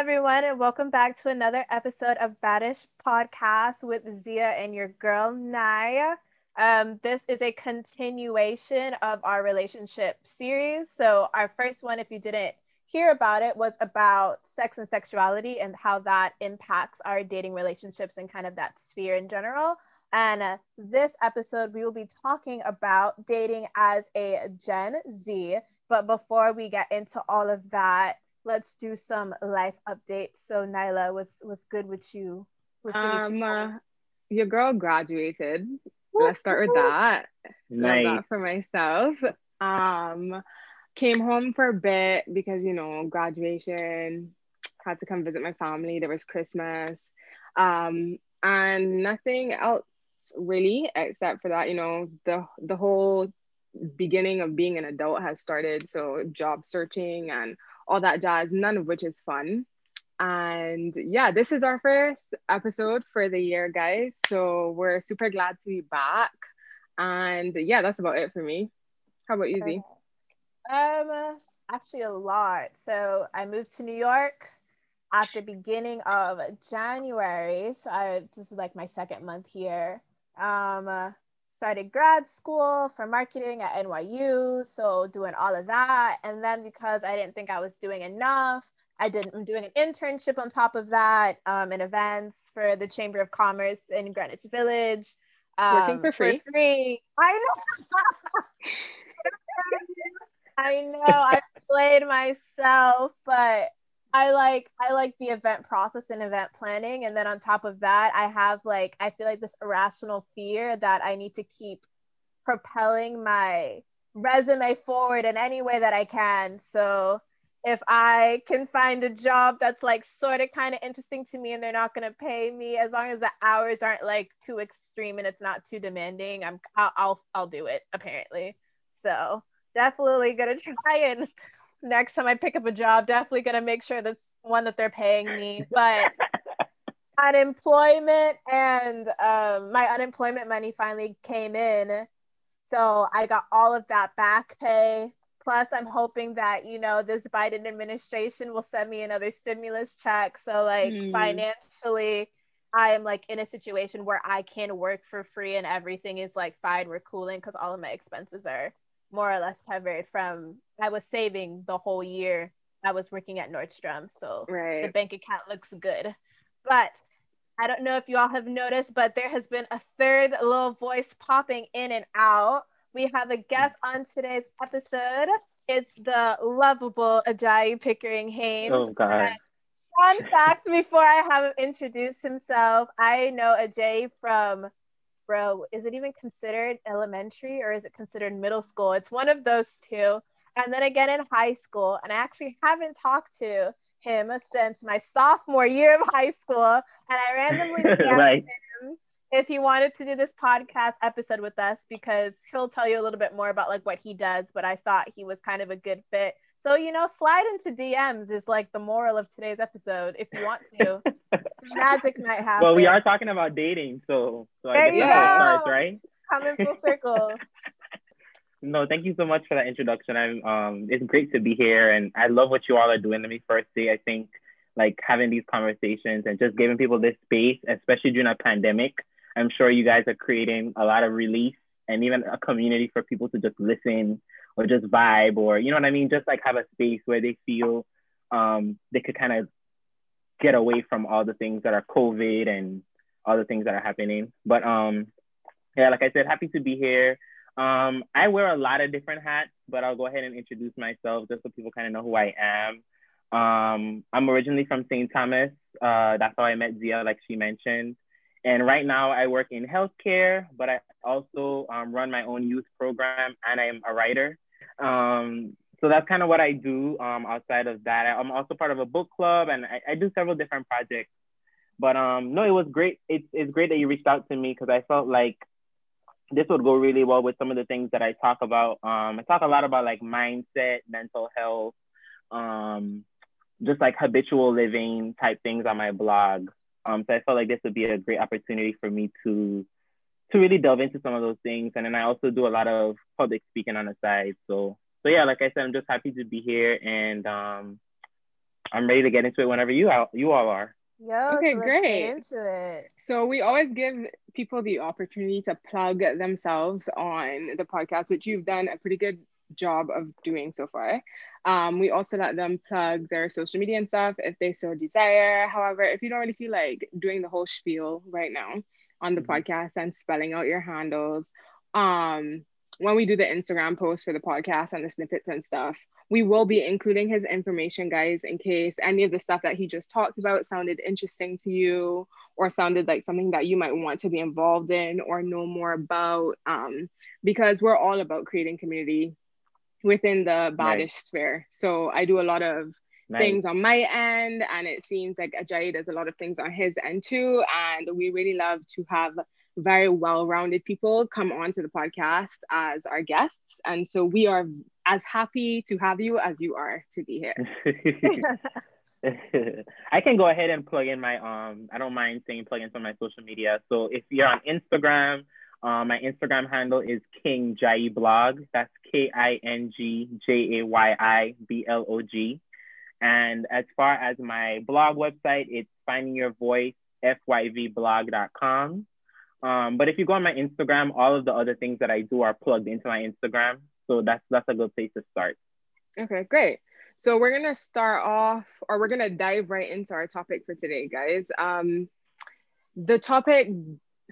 everyone, and welcome back to another episode of Baddish Podcast with Zia and your girl Naya. Um, this is a continuation of our relationship series. So, our first one, if you didn't hear about it, was about sex and sexuality and how that impacts our dating relationships and kind of that sphere in general. And uh, this episode, we will be talking about dating as a Gen Z. But before we get into all of that, let's do some life updates. So, Nyla, was was good with you? Was good um, with you? Uh, your girl graduated. Let's start with that. Nice. Love that for myself. Um, came home for a bit because you know graduation. Had to come visit my family. There was Christmas, um, and nothing else really except for that. You know the the whole beginning of being an adult has started. So job searching and all that jazz. None of which is fun. And yeah, this is our first episode for the year, guys. So we're super glad to be back. And yeah, that's about it for me. How about you, Z? Um, actually a lot. So I moved to New York at the beginning of January. So I this is like my second month here. Um, started grad school for marketing at NYU. So doing all of that, and then because I didn't think I was doing enough, I did. I'm doing an internship on top of that um, in events for the Chamber of Commerce in Greenwich Village. Um, Working for free. For free. I know. I know. I played myself, but I like I like the event process and event planning, and then on top of that, I have like I feel like this irrational fear that I need to keep propelling my resume forward in any way that I can. So if I can find a job that's like sort of kind of interesting to me and they're not going to pay me as long as the hours aren't like too extreme and it's not too demanding, I'm I'll I'll, I'll do it apparently. So, definitely going to try and next time I pick up a job, definitely going to make sure that's one that they're paying me. But unemployment and um, my unemployment money finally came in. So I got all of that back pay Plus, I'm hoping that, you know, this Biden administration will send me another stimulus check. So, like, mm. financially, I am like in a situation where I can work for free and everything is like fine. We're cooling because all of my expenses are more or less covered from I was saving the whole year I was working at Nordstrom. So right. the bank account looks good. But I don't know if you all have noticed, but there has been a third little voice popping in and out we have a guest on today's episode. It's the lovable Ajayi Pickering Haynes. Oh, God. Fun fact before I have him introduce himself, I know Ajay from, bro, is it even considered elementary or is it considered middle school? It's one of those two. And then again in high school. And I actually haven't talked to him since my sophomore year of high school. And I randomly asked right if he wanted to do this podcast episode with us because he'll tell you a little bit more about like what he does but i thought he was kind of a good fit so you know slide into dms is like the moral of today's episode if you want to. Magic might happen. Well we are talking about dating so so there i guess that's starts, right? Coming full circle. No thank you so much for that introduction. I'm um it's great to be here and i love what you all are doing let me first say i think like having these conversations and just giving people this space especially during a pandemic I'm sure you guys are creating a lot of relief and even a community for people to just listen or just vibe or you know what I mean, just like have a space where they feel um, they could kind of get away from all the things that are COVID and all the things that are happening. But um, yeah, like I said, happy to be here. Um, I wear a lot of different hats, but I'll go ahead and introduce myself just so people kind of know who I am. Um, I'm originally from St. Thomas. Uh, that's how I met Zia, like she mentioned. And right now I work in healthcare, but I also um, run my own youth program and I'm a writer. Um, so that's kind of what I do um, outside of that. I'm also part of a book club and I, I do several different projects. But um, no, it was great. It's, it's great that you reached out to me because I felt like this would go really well with some of the things that I talk about. Um, I talk a lot about like mindset, mental health, um, just like habitual living type things on my blog. Um, so I felt like this would be a great opportunity for me to to really delve into some of those things. And then I also do a lot of public speaking on the side. So so yeah, like I said, I'm just happy to be here and um, I'm ready to get into it whenever you all you all are. Yo, okay, so great. into it. So we always give people the opportunity to plug themselves on the podcast, which you've done a pretty good job of doing so far. Um, we also let them plug their social media and stuff if they so desire. However, if you don't really feel like doing the whole spiel right now on the mm-hmm. podcast and spelling out your handles, um, when we do the Instagram post for the podcast and the snippets and stuff, we will be including his information, guys, in case any of the stuff that he just talked about sounded interesting to you or sounded like something that you might want to be involved in or know more about. Um, because we're all about creating community within the badish nice. sphere. So I do a lot of nice. things on my end, and it seems like Ajayi does a lot of things on his end too. And we really love to have very well-rounded people come onto the podcast as our guests and so we are as happy to have you as you are to be here I can go ahead and plug in my um I don't mind saying plug in some of my social media. So if you're on Instagram, um, my Instagram handle is King Jayi Blog. That's K I N G J A Y I B L O G. And as far as my blog website, it's finding your voice fyvblog.com. Um, but if you go on my Instagram, all of the other things that I do are plugged into my Instagram. So that's that's a good place to start. Okay, great. So we're gonna start off, or we're gonna dive right into our topic for today, guys. Um, the topic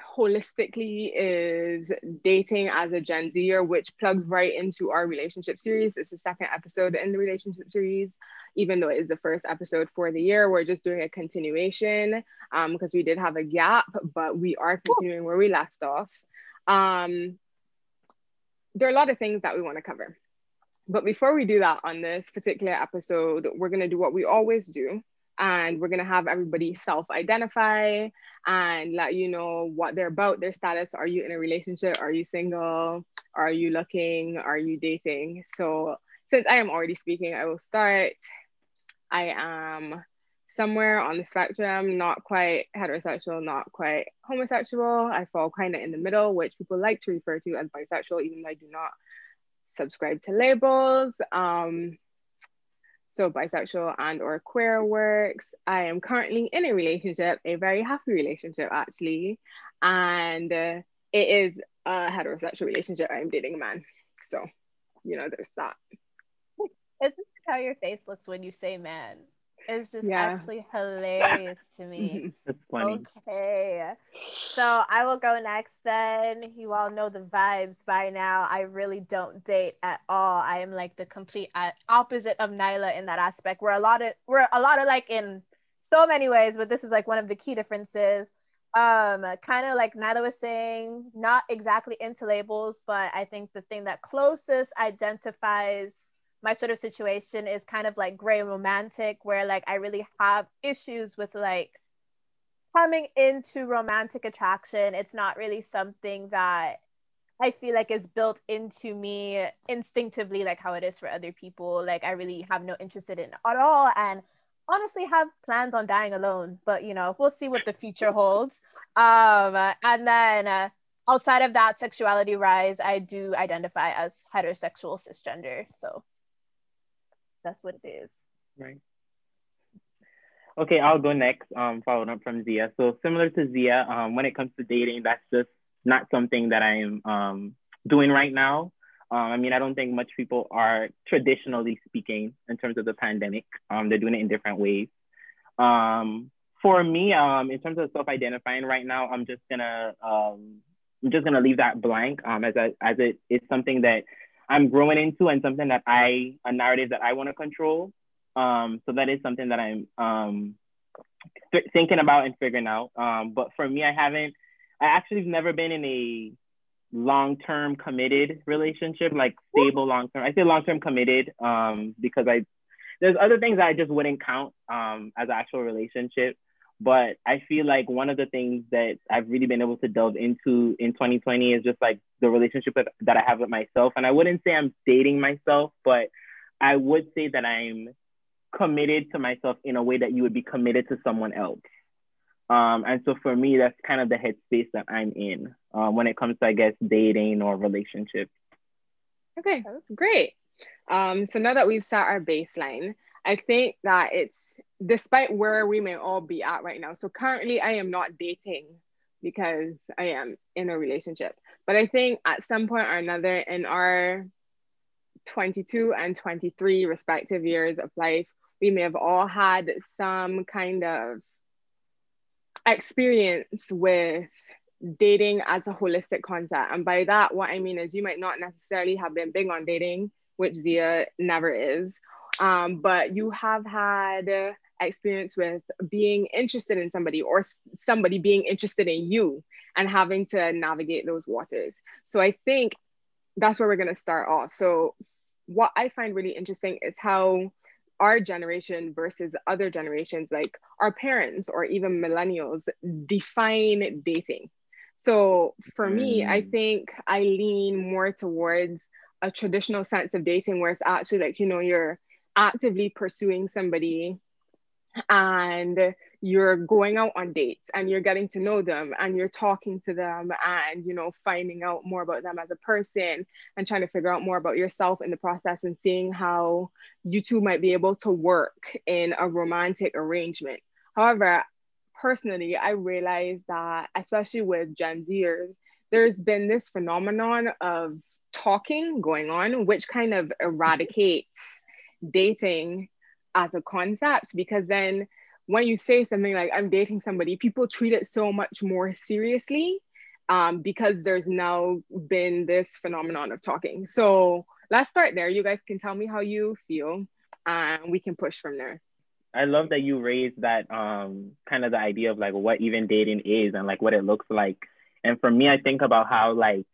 holistically is dating as a Gen Zer, which plugs right into our relationship series. It's the second episode in the relationship series, even though it is the first episode for the year. We're just doing a continuation because um, we did have a gap, but we are continuing where we left off. Um, there are a lot of things that we want to cover. But before we do that on this particular episode, we're going to do what we always do, and we're going to have everybody self identify and let you know what they're about, their status. Are you in a relationship? Are you single? Are you looking? Are you dating? So, since I am already speaking, I will start. I am somewhere on the spectrum, not quite heterosexual, not quite homosexual. I fall kind of in the middle, which people like to refer to as bisexual, even though I do not subscribe to labels. Um, so bisexual and or queer works. I am currently in a relationship, a very happy relationship actually, and uh, it is a heterosexual relationship. I'm dating a man, so you know there's that. Isn't how your face looks when you say man? Is just yeah. actually hilarious to me. That's funny. Okay. So I will go next then. You all know the vibes by now. I really don't date at all. I am like the complete opposite of Nyla in that aspect. We're a lot of we're a lot of like in so many ways, but this is like one of the key differences. Um, kind of like Nyla was saying, not exactly into labels, but I think the thing that closest identifies my sort of situation is kind of like gray romantic where like I really have issues with like coming into romantic attraction. It's not really something that I feel like is built into me instinctively, like how it is for other people. Like I really have no interest in it at all. And honestly have plans on dying alone, but you know, we'll see what the future holds. Um, and then uh, outside of that sexuality rise, I do identify as heterosexual cisgender. So that's what it is. Right. Okay, I'll go next, um, following up from Zia. So similar to Zia, um, when it comes to dating, that's just not something that I'm um, doing right now. Um, I mean, I don't think much people are traditionally speaking in terms of the pandemic. Um, they're doing it in different ways. Um, for me, um, in terms of self-identifying right now, I'm just gonna um, I'm just gonna leave that blank um, as a, as it is something that I'm growing into and something that I a narrative that I want to control. Um, so that is something that I'm um, th- thinking about and figuring out. Um, but for me, I haven't. I actually have never been in a long-term committed relationship, like stable long-term. I say long-term committed um, because I there's other things that I just wouldn't count um, as actual relationship. But I feel like one of the things that I've really been able to delve into in 2020 is just like the relationship that, that I have with myself. And I wouldn't say I'm dating myself, but I would say that I'm committed to myself in a way that you would be committed to someone else. Um, and so for me, that's kind of the headspace that I'm in uh, when it comes to, I guess, dating or relationships. Okay, that's great. Um, so now that we've set our baseline, I think that it's despite where we may all be at right now. So currently, I am not dating because I am in a relationship. But I think at some point or another in our 22 and 23 respective years of life, we may have all had some kind of experience with dating as a holistic concept. And by that, what I mean is you might not necessarily have been big on dating, which Zia never is, um, but you have had experience with being interested in somebody or somebody being interested in you and having to navigate those waters. So I think that's where we're going to start off. So, what I find really interesting is how our generation versus other generations, like our parents or even millennials, define dating. So for mm. me, I mm. think I lean more towards a traditional sense of dating where it's actually like, you know, you're actively pursuing somebody and you're going out on dates and you're getting to know them and you're talking to them and you know finding out more about them as a person and trying to figure out more about yourself in the process and seeing how you two might be able to work in a romantic arrangement. However personally i realize that especially with gen zers there's been this phenomenon of talking going on which kind of eradicates dating as a concept because then when you say something like i'm dating somebody people treat it so much more seriously um, because there's now been this phenomenon of talking. So let's start there. You guys can tell me how you feel and we can push from there. I love that you raised that um, kind of the idea of like what even dating is and like what it looks like. And for me i think about how like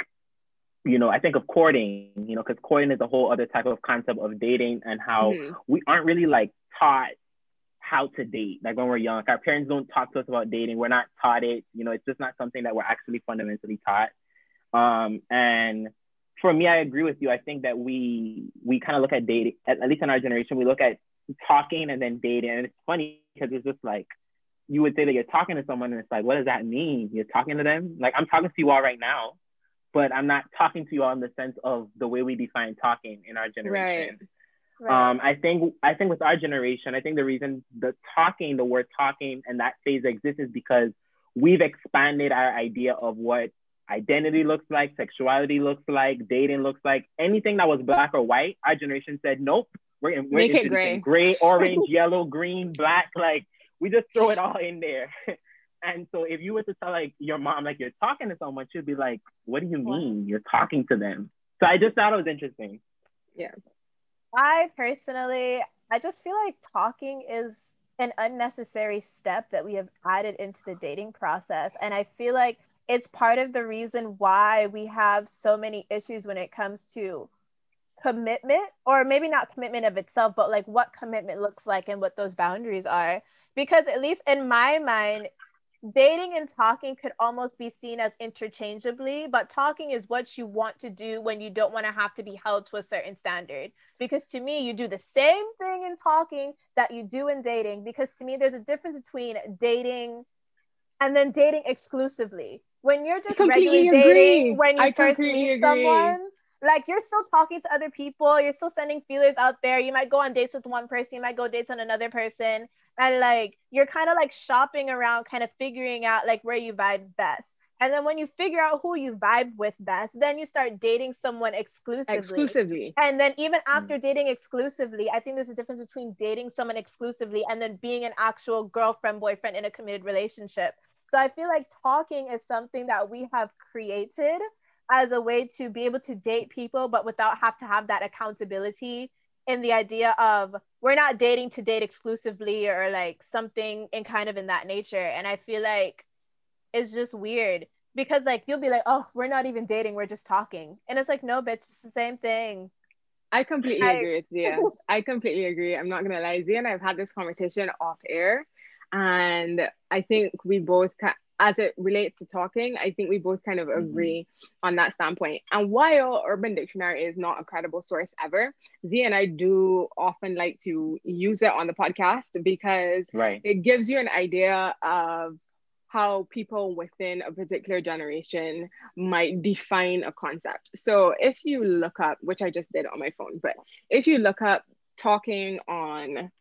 you know, I think of courting, you know, because courting is a whole other type of concept of dating and how mm-hmm. we aren't really like taught how to date. Like when we're young, like our parents don't talk to us about dating. We're not taught it. You know, it's just not something that we're actually fundamentally taught. Um, and for me, I agree with you. I think that we we kind of look at dating, at, at least in our generation, we look at talking and then dating. And it's funny because it's just like you would say that you're talking to someone and it's like, what does that mean? You're talking to them? Like I'm talking to you all right now but I'm not talking to you all in the sense of the way we define talking in our generation. Right. Right. Um, I think I think with our generation, I think the reason the talking, the word talking, and that phase exists is because we've expanded our idea of what identity looks like, sexuality looks like, dating looks like. Anything that was black or white, our generation said, nope, we're, in, we're Make it gray, gray, orange, yellow, green, black. Like we just throw it all in there. And so if you were to tell like your mom like you're talking to someone, she'd be like, "What do you mean you're talking to them?" So I just thought it was interesting. Yeah. I personally, I just feel like talking is an unnecessary step that we have added into the dating process, and I feel like it's part of the reason why we have so many issues when it comes to commitment or maybe not commitment of itself but like what commitment looks like and what those boundaries are because at least in my mind dating and talking could almost be seen as interchangeably, but talking is what you want to do when you don't want to have to be held to a certain standard. Because to me, you do the same thing in talking that you do in dating. Because to me, there's a difference between dating and then dating exclusively. When you're just regularly dating, when you I first meet agree. someone, like you're still talking to other people, you're still sending feelers out there. You might go on dates with one person, you might go dates on another person, and like you're kind of like shopping around, kind of figuring out like where you vibe best. And then when you figure out who you vibe with best, then you start dating someone exclusively. Exclusively. And then even mm. after mm. dating exclusively, I think there's a difference between dating someone exclusively and then being an actual girlfriend, boyfriend in a committed relationship. So I feel like talking is something that we have created as a way to be able to date people, but without have to have that accountability in the idea of we're not dating to date exclusively or like something in kind of in that nature. And I feel like it's just weird because like you'll be like, oh, we're not even dating, we're just talking. And it's like, no, bitch, it's the same thing. I completely I, agree with Zia. I completely agree. I'm not gonna lie, Zia and I've had this conversation off air, and I think we both as it relates to talking, I think we both kind of mm-hmm. agree mm-hmm. on that standpoint. And while Urban Dictionary is not a credible source ever, Z and I do often like to use it on the podcast because right. it gives you an idea of how people within a particular generation might define a concept. So if you look up, which I just did on my phone, but if you look up talking on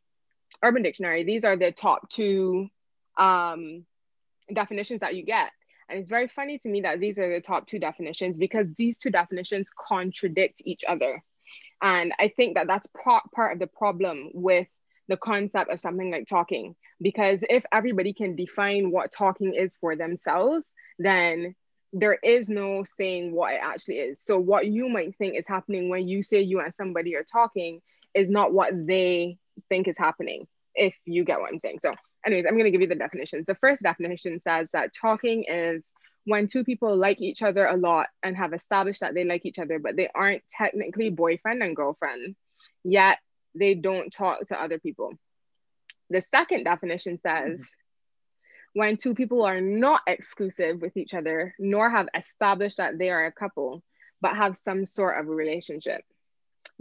Urban Dictionary, these are the top two um, definitions that you get. And it's very funny to me that these are the top two definitions because these two definitions contradict each other. And I think that that's part part of the problem with the concept of something like talking. Because if everybody can define what talking is for themselves, then there is no saying what it actually is. So, what you might think is happening when you say you and somebody are talking is not what they think is happening, if you get what I'm saying. So, anyways, I'm going to give you the definitions. The first definition says that talking is when two people like each other a lot and have established that they like each other, but they aren't technically boyfriend and girlfriend, yet they don't talk to other people. The second definition says mm-hmm. when two people are not exclusive with each other, nor have established that they are a couple, but have some sort of a relationship.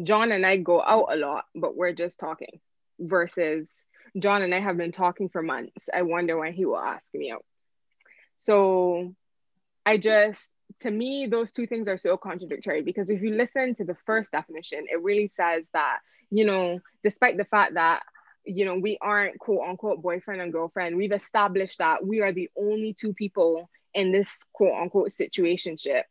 John and I go out a lot, but we're just talking, versus John and I have been talking for months. I wonder when he will ask me out. So I just, to me, those two things are so contradictory because if you listen to the first definition, it really says that, you know, despite the fact that, you know, we aren't quote unquote boyfriend and girlfriend, we've established that we are the only two people in this quote unquote situationship.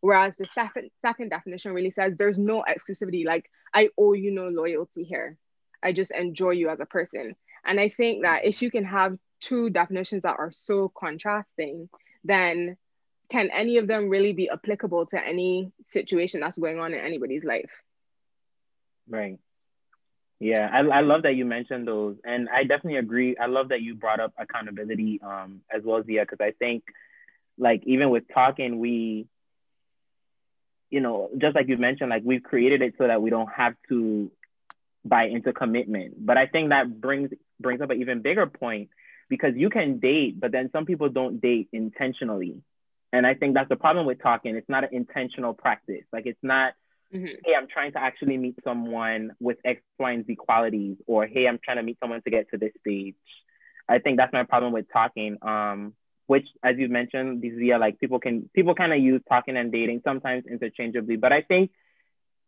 Whereas the second second definition really says there's no exclusivity. Like I owe you no loyalty here. I just enjoy you as a person. And I think that if you can have two definitions that are so contrasting, then can any of them really be applicable to any situation that's going on in anybody's life? Right. Yeah, I, I love that you mentioned those. And I definitely agree. I love that you brought up accountability um, as well, Zia, because I think, like, even with talking, we, you know, just like you mentioned, like, we've created it so that we don't have to buy into commitment. But I think that brings brings up an even bigger point because you can date, but then some people don't date intentionally. And I think that's the problem with talking. It's not an intentional practice. Like it's not, mm-hmm. hey, I'm trying to actually meet someone with X, Y, and Z qualities, or hey, I'm trying to meet someone to get to this stage. I think that's my problem with talking. Um, which, as you mentioned, these are like people can people kind of use talking and dating sometimes interchangeably. But I think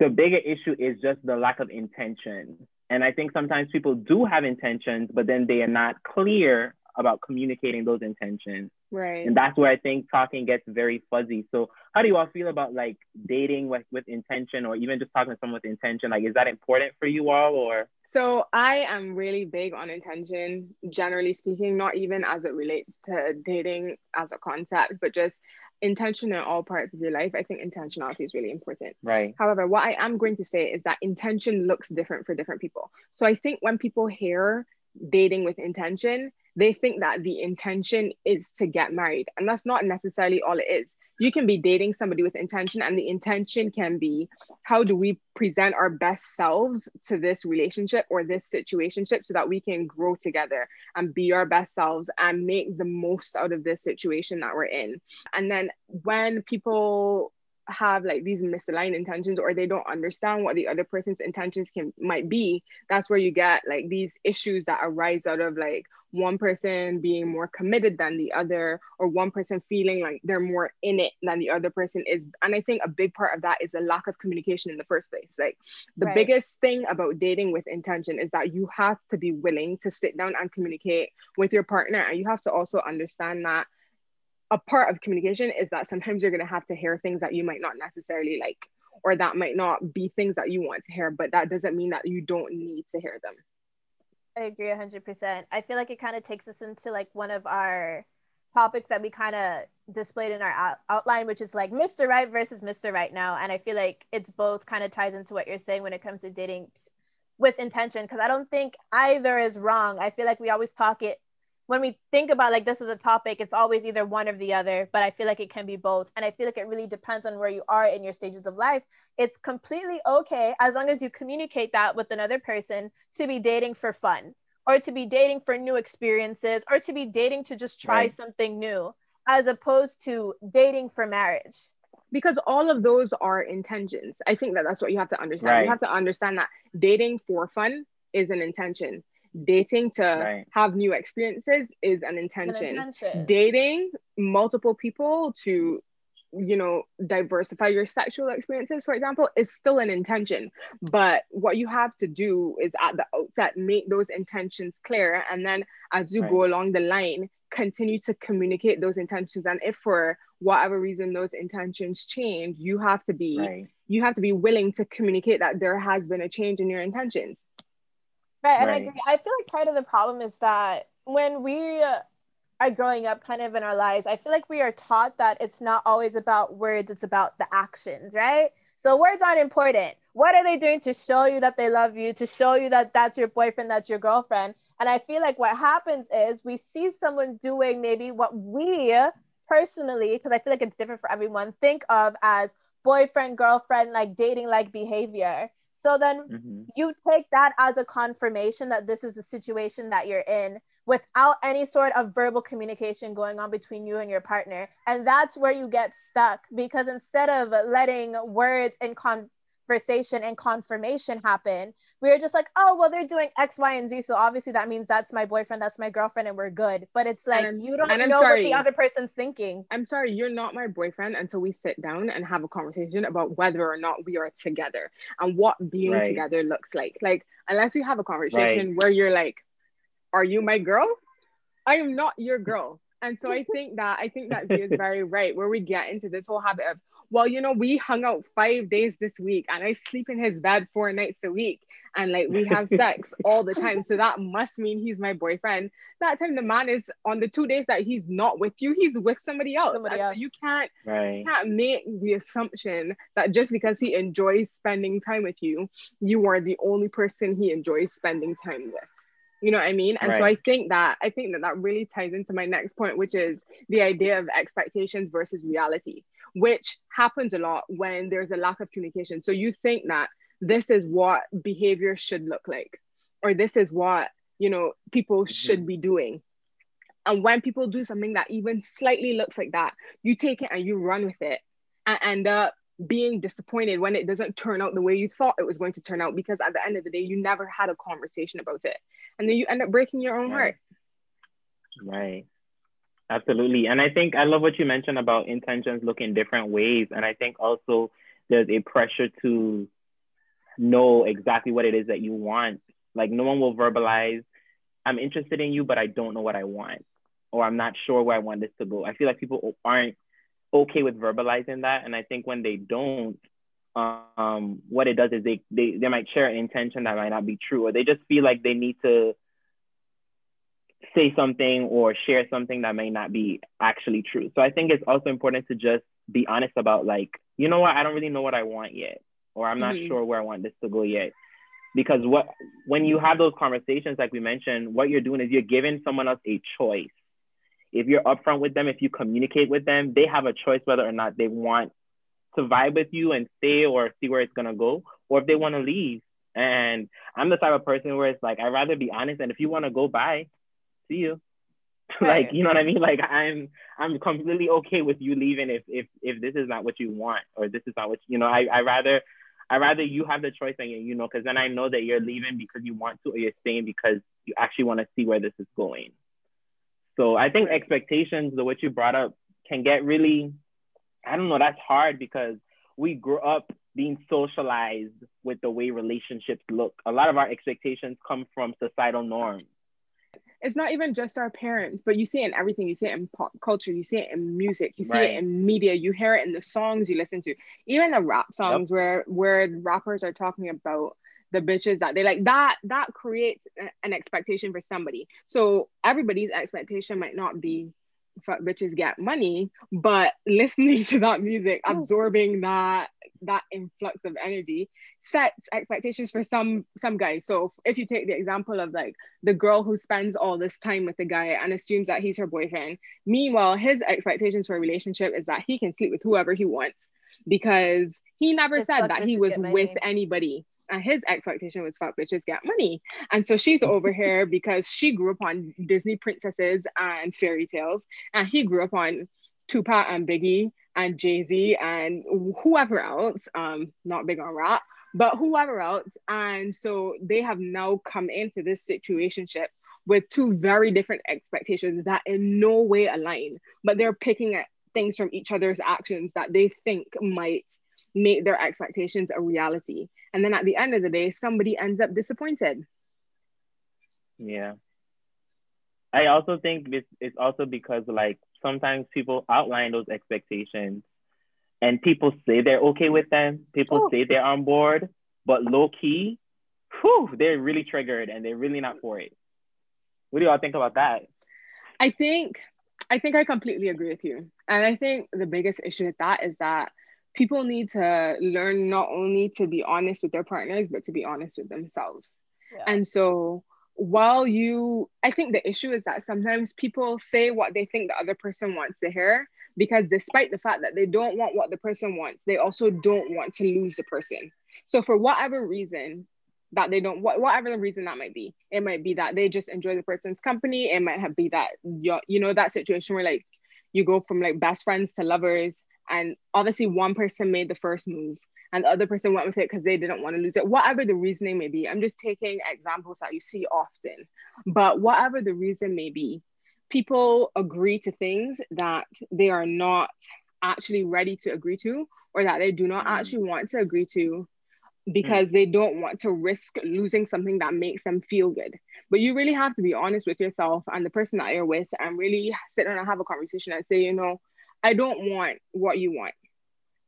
the bigger issue is just the lack of intention. And I think sometimes people do have intentions, but then they are not clear about communicating those intentions. Right. And that's where I think talking gets very fuzzy. So how do you all feel about like dating with, with intention or even just talking to someone with intention? Like, is that important for you all or? So I am really big on intention, generally speaking, not even as it relates to dating as a concept, but just intention in all parts of your life. I think intentionality is really important. Right. However, what I am going to say is that intention looks different for different people. So I think when people hear dating with intention, they think that the intention is to get married and that's not necessarily all it is. You can be dating somebody with intention and the intention can be how do we present our best selves to this relationship or this situationship so that we can grow together and be our best selves and make the most out of this situation that we're in. And then when people have like these misaligned intentions or they don't understand what the other person's intentions can might be that's where you get like these issues that arise out of like one person being more committed than the other or one person feeling like they're more in it than the other person is and i think a big part of that is a lack of communication in the first place like the right. biggest thing about dating with intention is that you have to be willing to sit down and communicate with your partner and you have to also understand that a part of communication is that sometimes you're going to have to hear things that you might not necessarily like or that might not be things that you want to hear but that doesn't mean that you don't need to hear them. I agree 100% i feel like it kind of takes us into like one of our topics that we kind of displayed in our out- outline which is like mr right versus mr right now and i feel like it's both kind of ties into what you're saying when it comes to dating with intention because i don't think either is wrong. I feel like we always talk it when we think about like this is a topic, it's always either one or the other, but I feel like it can be both. And I feel like it really depends on where you are in your stages of life. It's completely okay as long as you communicate that with another person to be dating for fun or to be dating for new experiences or to be dating to just try right. something new as opposed to dating for marriage because all of those are intentions i think that that's what you have to understand right. you have to understand that dating for fun is an intention dating to right. have new experiences is an intention. an intention. Dating multiple people to you know diversify your sexual experiences for example is still an intention but what you have to do is at the outset make those intentions clear and then as you right. go along the line continue to communicate those intentions and if for whatever reason those intentions change you have to be right. you have to be willing to communicate that there has been a change in your intentions right and right. i agree i feel like part of the problem is that when we are growing up kind of in our lives, I feel like we are taught that it's not always about words, it's about the actions, right? So words aren't important. What are they doing to show you that they love you, to show you that that's your boyfriend, that's your girlfriend? And I feel like what happens is we see someone doing maybe what we personally, because I feel like it's different for everyone, think of as boyfriend, girlfriend, like dating like behavior. So then mm-hmm. you take that as a confirmation that this is the situation that you're in without any sort of verbal communication going on between you and your partner. And that's where you get stuck because instead of letting words and conversation and confirmation happen, we are just like, oh, well, they're doing X, Y, and Z. So obviously that means that's my boyfriend, that's my girlfriend, and we're good. But it's like, you don't know sorry. what the other person's thinking. I'm sorry, you're not my boyfriend until we sit down and have a conversation about whether or not we are together and what being right. together looks like. Like, unless you have a conversation right. where you're like, are you my girl? I am not your girl. And so I think that I think that Z is very right, where we get into this whole habit of, well, you know, we hung out five days this week and I sleep in his bed four nights a week and like we have sex all the time. So that must mean he's my boyfriend. That time the man is on the two days that he's not with you, he's with somebody else. Somebody else. So you can't right. you can't make the assumption that just because he enjoys spending time with you, you are the only person he enjoys spending time with you know what i mean and right. so i think that i think that that really ties into my next point which is the idea of expectations versus reality which happens a lot when there's a lack of communication. So you think that this is what behavior should look like or this is what you know people mm-hmm. should be doing. And when people do something that even slightly looks like that you take it and you run with it and end up being disappointed when it doesn't turn out the way you thought it was going to turn out because at the end of the day you never had a conversation about it. And then you end up breaking your own right. heart. Right absolutely. And i think i love what you mentioned about intentions looking different ways. And i think also there's a pressure to know exactly what it is that you want. Like no one will verbalize i'm interested in you but i don't know what i want or i'm not sure where i want this to go. I feel like people aren't okay with verbalizing that. And I think when they don't, um, what it does is they, they, they might share an intention that might not be true, or they just feel like they need to say something or share something that may not be actually true. So I think it's also important to just be honest about like, you know what, I don't really know what I want yet, or I'm not mm-hmm. sure where I want this to go yet. Because what when you have those conversations, like we mentioned, what you're doing is you're giving someone else a choice if you're upfront with them, if you communicate with them, they have a choice whether or not they want to vibe with you and stay or see where it's gonna go, or if they want to leave. And I'm the type of person where it's like I'd rather be honest. And if you want to go, bye, see you. Right. like you know what I mean? Like I'm I'm completely okay with you leaving if if if this is not what you want or this is not what you know. I I rather I rather you have the choice and you know because then I know that you're leaving because you want to or you're staying because you actually want to see where this is going. So I think expectations, the what you brought up, can get really, I don't know, that's hard because we grew up being socialized with the way relationships look. A lot of our expectations come from societal norms. It's not even just our parents, but you see it in everything. You see it in pop culture, you see it in music, you see right. it in media, you hear it in the songs you listen to, even the rap songs yep. where where rappers are talking about the bitches that they like that that creates an expectation for somebody so everybody's expectation might not be fuck bitches get money but listening to that music oh. absorbing that that influx of energy sets expectations for some some guys so if you take the example of like the girl who spends all this time with the guy and assumes that he's her boyfriend meanwhile his expectations for a relationship is that he can sleep with whoever he wants because he never it's said that he was with anybody and his expectation was fuck bitches get money. And so she's over here because she grew up on Disney princesses and fairy tales, and he grew up on Tupac and Biggie and Jay Z and whoever else. Um, not big on rap, but whoever else. And so they have now come into this situationship with two very different expectations that in no way align, but they're picking at things from each other's actions that they think might make their expectations a reality. And then at the end of the day, somebody ends up disappointed. Yeah. I also think it's, it's also because like sometimes people outline those expectations and people say they're okay with them. People oh. say they're on board, but low key, whew, they're really triggered and they're really not for it. What do y'all think about that? I think I think I completely agree with you. And I think the biggest issue with that is that people need to learn not only to be honest with their partners, but to be honest with themselves. Yeah. And so while you, I think the issue is that sometimes people say what they think the other person wants to hear because despite the fact that they don't want what the person wants, they also don't want to lose the person. So for whatever reason, that they don't whatever the reason that might be it might be that they just enjoy the person's company it might have be that you you know that situation where like you go from like best friends to lovers and obviously one person made the first move and the other person went with it because they didn't want to lose it whatever the reasoning may be i'm just taking examples that you see often but whatever the reason may be people agree to things that they are not actually ready to agree to or that they do not mm. actually want to agree to because mm. they don't want to risk losing something that makes them feel good. But you really have to be honest with yourself and the person that you're with and really sit down and have a conversation and say, you know, I don't want what you want.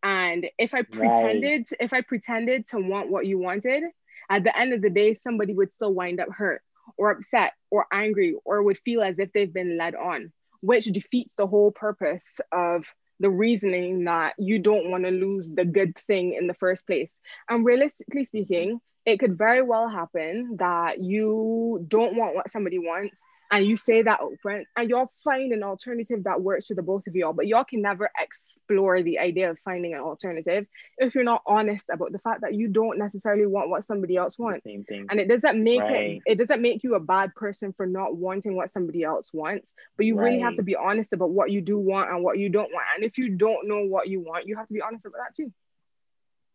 And if I pretended, right. if I pretended to want what you wanted, at the end of the day, somebody would still wind up hurt or upset or angry or would feel as if they've been led on, which defeats the whole purpose of the reasoning that you don't want to lose the good thing in the first place. And realistically speaking, it could very well happen that you don't want what somebody wants and you say that upfront and y'all find an alternative that works for the both of y'all but y'all can never explore the idea of finding an alternative if you're not honest about the fact that you don't necessarily want what somebody else wants Same thing. and it doesn't make right. it it doesn't make you a bad person for not wanting what somebody else wants but you right. really have to be honest about what you do want and what you don't want and if you don't know what you want you have to be honest about that too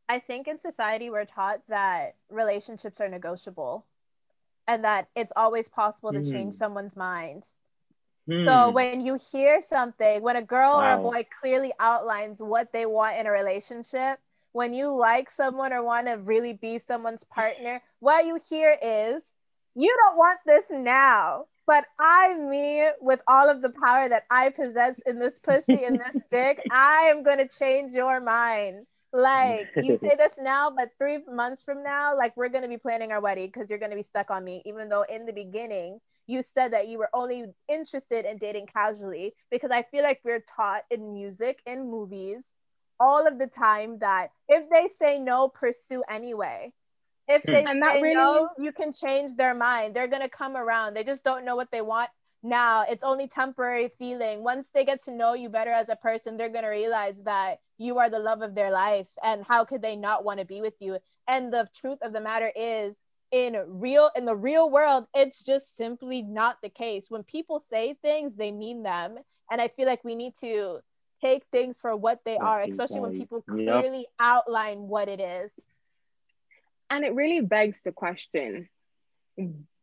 I think in society we're taught that relationships are negotiable and that it's always possible to mm-hmm. change someone's mind. Mm. So when you hear something, when a girl wow. or a boy clearly outlines what they want in a relationship, when you like someone or want to really be someone's partner, what you hear is, you don't want this now, but I, me, with all of the power that I possess in this pussy and this dick, I am going to change your mind. Like you say this now, but three months from now, like we're gonna be planning our wedding because you're gonna be stuck on me. Even though in the beginning you said that you were only interested in dating casually, because I feel like we're taught in music, in movies, all of the time that if they say no, pursue anyway. If hmm. they and say really... no, you can change their mind. They're gonna come around. They just don't know what they want now it's only temporary feeling. Once they get to know you better as a person they're going to realize that you are the love of their life and how could they not want to be with you? And the truth of the matter is in real in the real world it's just simply not the case. When people say things they mean them and i feel like we need to take things for what they are especially when people clearly yep. outline what it is. And it really begs the question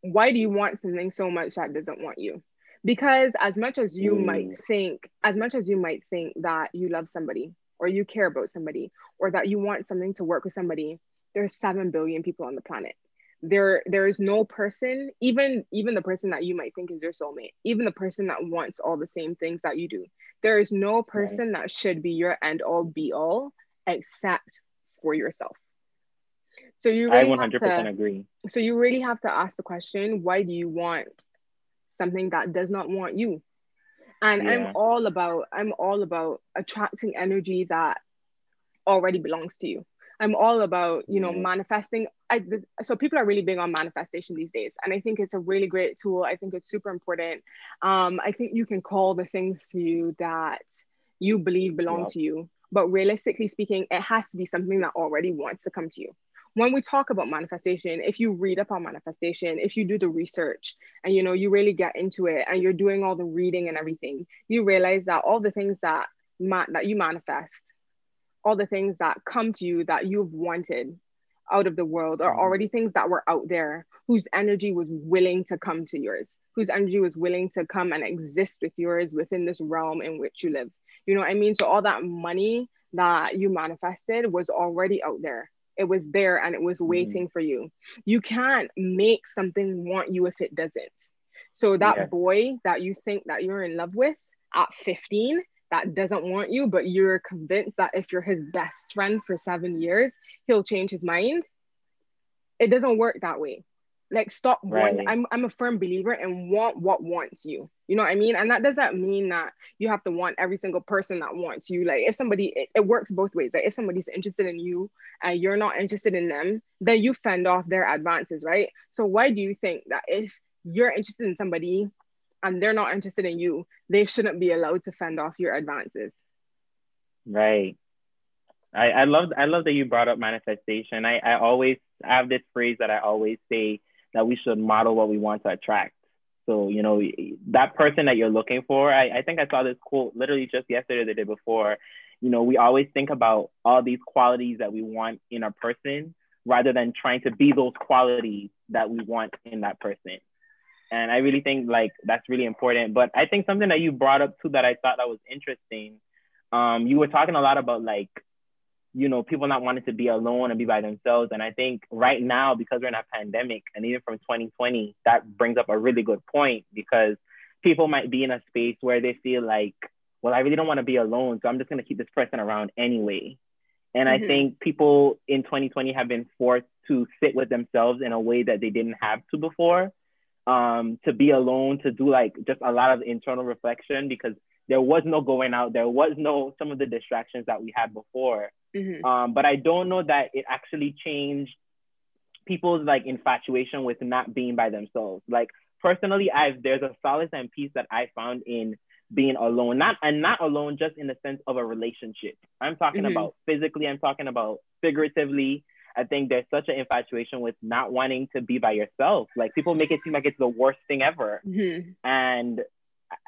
why do you want something so much that doesn't want you because as much as you mm. might think as much as you might think that you love somebody or you care about somebody or that you want something to work with somebody there's 7 billion people on the planet there there is no person even even the person that you might think is your soulmate even the person that wants all the same things that you do there is no person right. that should be your end all be all except for yourself so you really I 100% to, agree. So you really have to ask the question, why do you want something that does not want you? And yeah. I'm all about I'm all about attracting energy that already belongs to you. I'm all about, you know, mm manifesting. I, so people are really big on manifestation these days. And I think it's a really great tool. I think it's super important. Um, I think you can call the things to you that you believe belong yep. to you. But realistically speaking, it has to be something that already wants to come to you when we talk about manifestation, if you read up on manifestation, if you do the research and you know you really get into it and you're doing all the reading and everything, you realize that all the things that ma- that you manifest, all the things that come to you that you've wanted out of the world are mm-hmm. already things that were out there whose energy was willing to come to yours, whose energy was willing to come and exist with yours within this realm in which you live. You know what I mean? So all that money that you manifested was already out there. It was there and it was mm-hmm. waiting mm-hmm. for you. You can't make something want you if it doesn't. So that yeah. boy that you think that you're in love with at 15 that doesn't want you, but you're convinced that if you're his best friend for seven years, he'll change his mind. It doesn't work that way. Like stop right. wanting. I'm I'm a firm believer in want what wants you. You know what I mean? And that doesn't mean that you have to want every single person that wants you. Like if somebody it, it works both ways. Like if somebody's interested in you and you're not interested in them, then you fend off their advances, right? So why do you think that if you're interested in somebody and they're not interested in you, they shouldn't be allowed to fend off your advances. Right. I, I love I love that you brought up manifestation. I, I always have this phrase that I always say that we should model what we want to attract. So, you know, that person that you're looking for, I, I think I saw this quote literally just yesterday or the day before. You know, we always think about all these qualities that we want in a person rather than trying to be those qualities that we want in that person and i really think like that's really important but i think something that you brought up too that i thought that was interesting um, you were talking a lot about like you know people not wanting to be alone and be by themselves and i think right now because we're in a pandemic and even from 2020 that brings up a really good point because people might be in a space where they feel like well i really don't want to be alone so i'm just going to keep this person around anyway and mm-hmm. i think people in 2020 have been forced to sit with themselves in a way that they didn't have to before um, to be alone, to do like just a lot of internal reflection because there was no going out, there was no some of the distractions that we had before. Mm-hmm. Um, but I don't know that it actually changed people's like infatuation with not being by themselves. Like personally, I've there's a solace and peace that I found in being alone, not and not alone just in the sense of a relationship. I'm talking mm-hmm. about physically. I'm talking about figuratively. I think there's such an infatuation with not wanting to be by yourself. Like people make it seem like it's the worst thing ever. Mm-hmm. And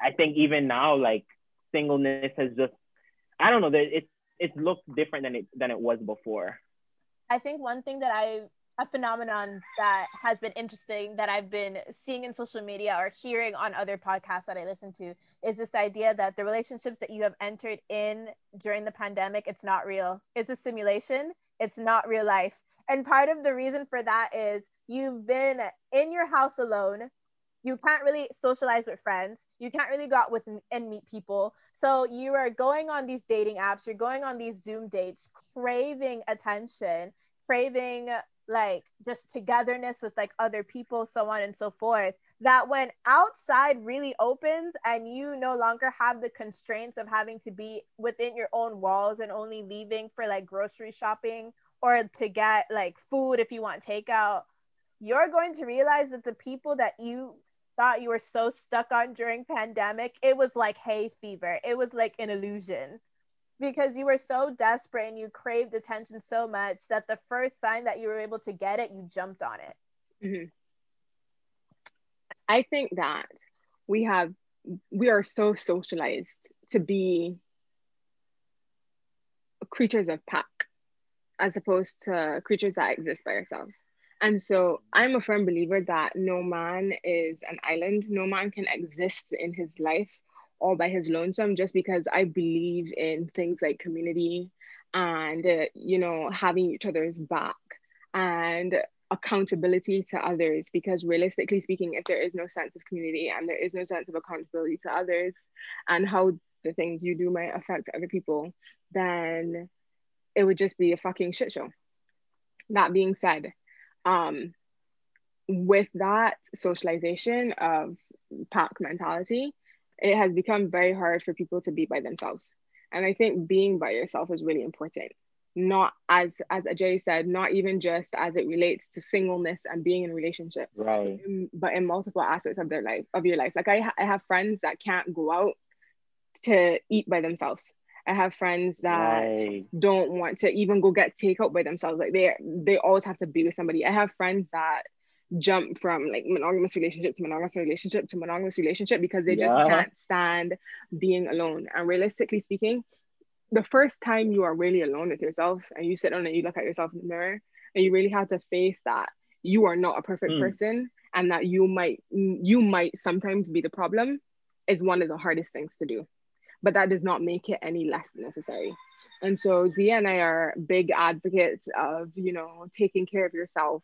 I think even now, like singleness has just, I don't know, it's it's looked different than it than it was before. I think one thing that I a phenomenon that has been interesting that I've been seeing in social media or hearing on other podcasts that I listen to is this idea that the relationships that you have entered in during the pandemic, it's not real. It's a simulation it's not real life. And part of the reason for that is you've been in your house alone. You can't really socialize with friends. You can't really go out with and meet people. So you are going on these dating apps, you're going on these Zoom dates, craving attention, craving like just togetherness with like other people, so on and so forth. That when outside really opens and you no longer have the constraints of having to be within your own walls and only leaving for like grocery shopping or to get like food if you want takeout, you're going to realize that the people that you thought you were so stuck on during pandemic, it was like hay fever. It was like an illusion because you were so desperate and you craved attention so much that the first sign that you were able to get it, you jumped on it. Mm-hmm. I think that we have, we are so socialized to be creatures of pack as opposed to creatures that exist by ourselves. And so I'm a firm believer that no man is an island. No man can exist in his life all by his lonesome just because I believe in things like community and, uh, you know, having each other's back and accountability to others. Because realistically speaking, if there is no sense of community and there is no sense of accountability to others and how the things you do might affect other people, then it would just be a fucking shit show. That being said, um, with that socialization of pack mentality, it has become very hard for people to be by themselves. And I think being by yourself is really important. Not as as Ajay said, not even just as it relates to singleness and being in a relationship, right? But in multiple aspects of their life, of your life. Like I, I have friends that can't go out to eat by themselves. I have friends that right. don't want to even go get takeout by themselves. Like they they always have to be with somebody. I have friends that jump from like monogamous relationship to monogamous relationship to monogamous relationship because they yeah. just can't stand being alone. And realistically speaking, the first time you are really alone with yourself and you sit down and you look at yourself in the mirror and you really have to face that you are not a perfect mm. person and that you might you might sometimes be the problem is one of the hardest things to do but that does not make it any less necessary. And so Zia and I are big advocates of, you know, taking care of yourself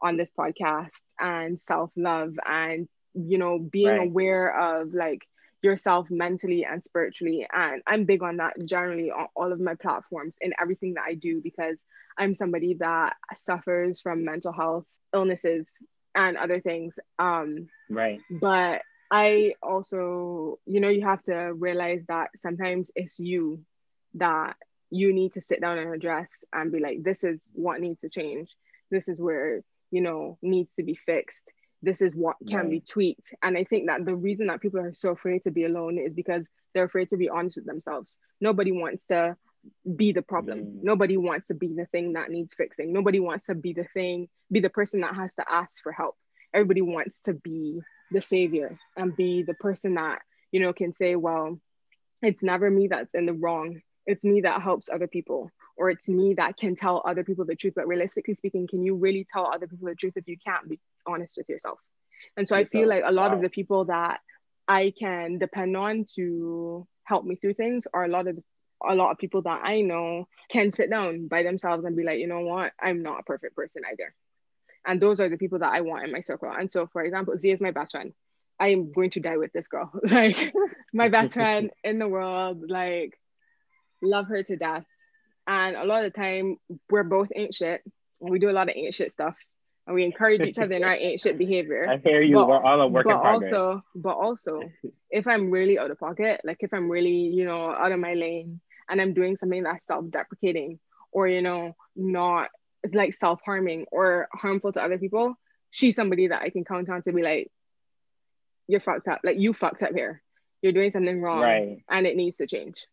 on this podcast and self-love and, you know, being right. aware of like yourself mentally and spiritually. And I'm big on that generally on all of my platforms in everything that I do because I'm somebody that suffers from mental health illnesses and other things. Um, right. But I also, you know, you have to realize that sometimes it's you that you need to sit down and address and be like, this is what needs to change. This is where, you know, needs to be fixed. This is what can right. be tweaked. And I think that the reason that people are so afraid to be alone is because they're afraid to be honest with themselves. Nobody wants to be the problem. Mm. Nobody wants to be the thing that needs fixing. Nobody wants to be the thing, be the person that has to ask for help. Everybody wants to be the savior and be the person that, you know, can say, well, it's never me that's in the wrong. It's me that helps other people or it's me that can tell other people the truth. But realistically speaking can you really tell other people the truth if you can't be honest with yourself? And so i feel like a lot wow. of the people that i can depend on to help me through things are a lot of a lot of people that i know can sit down by themselves and be like you know what? I'm not a perfect person either and those are the people that i want in my circle and so for example z is my best friend i am going to die with this girl like my best friend in the world like love her to death. And a lot of the time, we're both ain't shit. And we do a lot of ain't shit stuff. And we encourage each other in our ain't shit behavior. I hear you. But, we're all a work but also, but also, if I'm really out of pocket, like if I'm really, you know, out of my lane and I'm doing something that's self-deprecating or, you know, not it's like self-harming or harmful to other people, she's somebody that I can count on to be like, you're fucked up. Like you fucked up here. You're doing something wrong right. and it needs to change.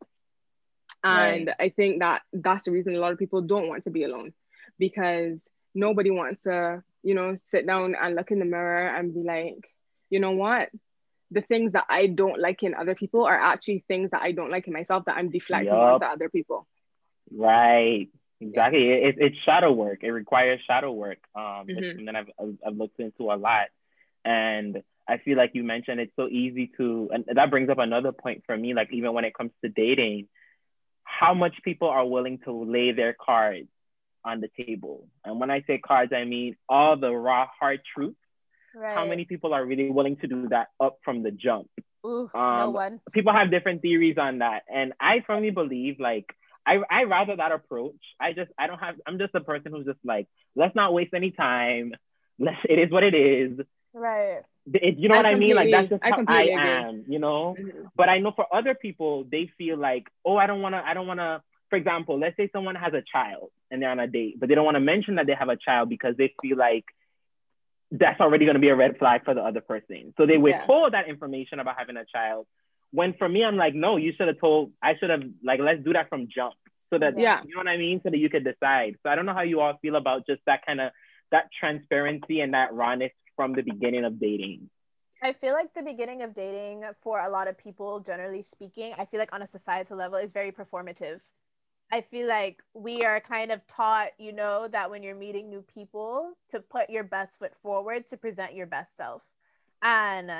And right. I think that that's the reason a lot of people don't want to be alone because nobody wants to, you know, sit down and look in the mirror and be like, you know what? The things that I don't like in other people are actually things that I don't like in myself that I'm deflecting yep. onto other people. Right. Exactly. It, it's shadow work. It requires shadow work. Um, mm-hmm. and then I've, I've looked into a lot. And I feel like you mentioned it's so easy to, and that brings up another point for me. Like even when it comes to dating, how much people are willing to lay their cards on the table. And when I say cards, I mean all the raw hard truth. Right. How many people are really willing to do that up from the jump? Oof, um, no one. People have different theories on that. And I firmly believe like I, I rather that approach. I just I don't have I'm just a person who's just like, let's not waste any time. Let's it is what it is. Right. It, you know I what I mean? Like that's just I how I am, you know. Mm-hmm. But I know for other people, they feel like, oh, I don't wanna, I don't wanna. For example, let's say someone has a child and they're on a date, but they don't want to mention that they have a child because they feel like that's already going to be a red flag for the other person. So they withhold yeah. that information about having a child. When for me, I'm like, no, you should have told. I should have like, let's do that from jump, so that yeah, you know what I mean, so that you could decide. So I don't know how you all feel about just that kind of that transparency and that rawness from the beginning of dating? I feel like the beginning of dating for a lot of people, generally speaking, I feel like on a societal level is very performative. I feel like we are kind of taught, you know, that when you're meeting new people, to put your best foot forward, to present your best self. And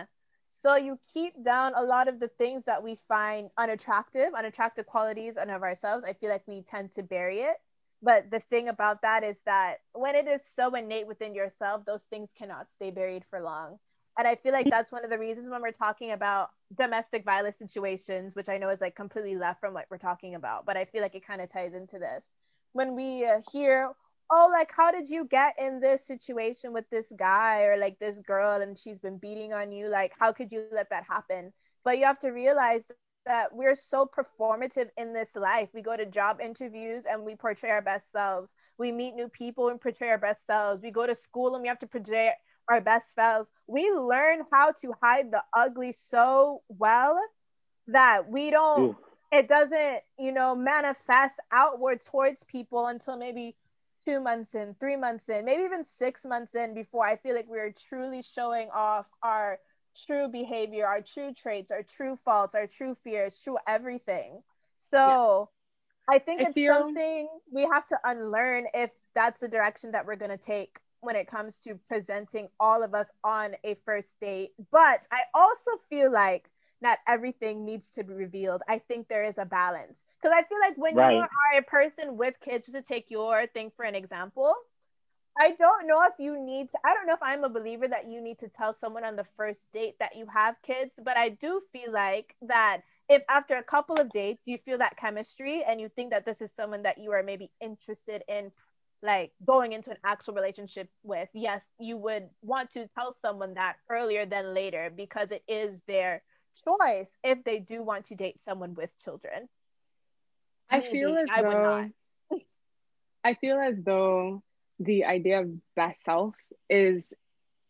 so you keep down a lot of the things that we find unattractive, unattractive qualities of ourselves. I feel like we tend to bury it. But the thing about that is that when it is so innate within yourself those things cannot stay buried for long. And i feel like that's one of the reasons when we're talking about domestic violence situations which i know is like completely left from what we're talking about but i feel like it kind of ties into this. When we uh, hear oh like how did you get in this situation with this guy or like this girl and she's been beating on you like how could you let that happen but you have to realize that we're so performative in this life. We go to job interviews and we portray our best selves. We meet new people and portray our best selves. We go to school and we have to portray our best selves. We learn how to hide the ugly so well that we don't, Ooh. it doesn't, you know, manifest outward towards people until maybe two months in, three months in, maybe even six months in before I feel like we're truly showing off our true behavior, our true traits, our true faults, our true fears, true everything. So yeah. I think it's something we have to unlearn if that's the direction that we're going to take when it comes to presenting all of us on a first date. But I also feel like not everything needs to be revealed. I think there is a balance. Because I feel like when right. you are a person with kids, to take your thing for an example, I don't know if you need to, I don't know if I'm a believer that you need to tell someone on the first date that you have kids, but I do feel like that if after a couple of dates you feel that chemistry and you think that this is someone that you are maybe interested in like going into an actual relationship with, yes, you would want to tell someone that earlier than later because it is their choice if they do want to date someone with children. I maybe, feel as I though I feel as though the idea of best self is,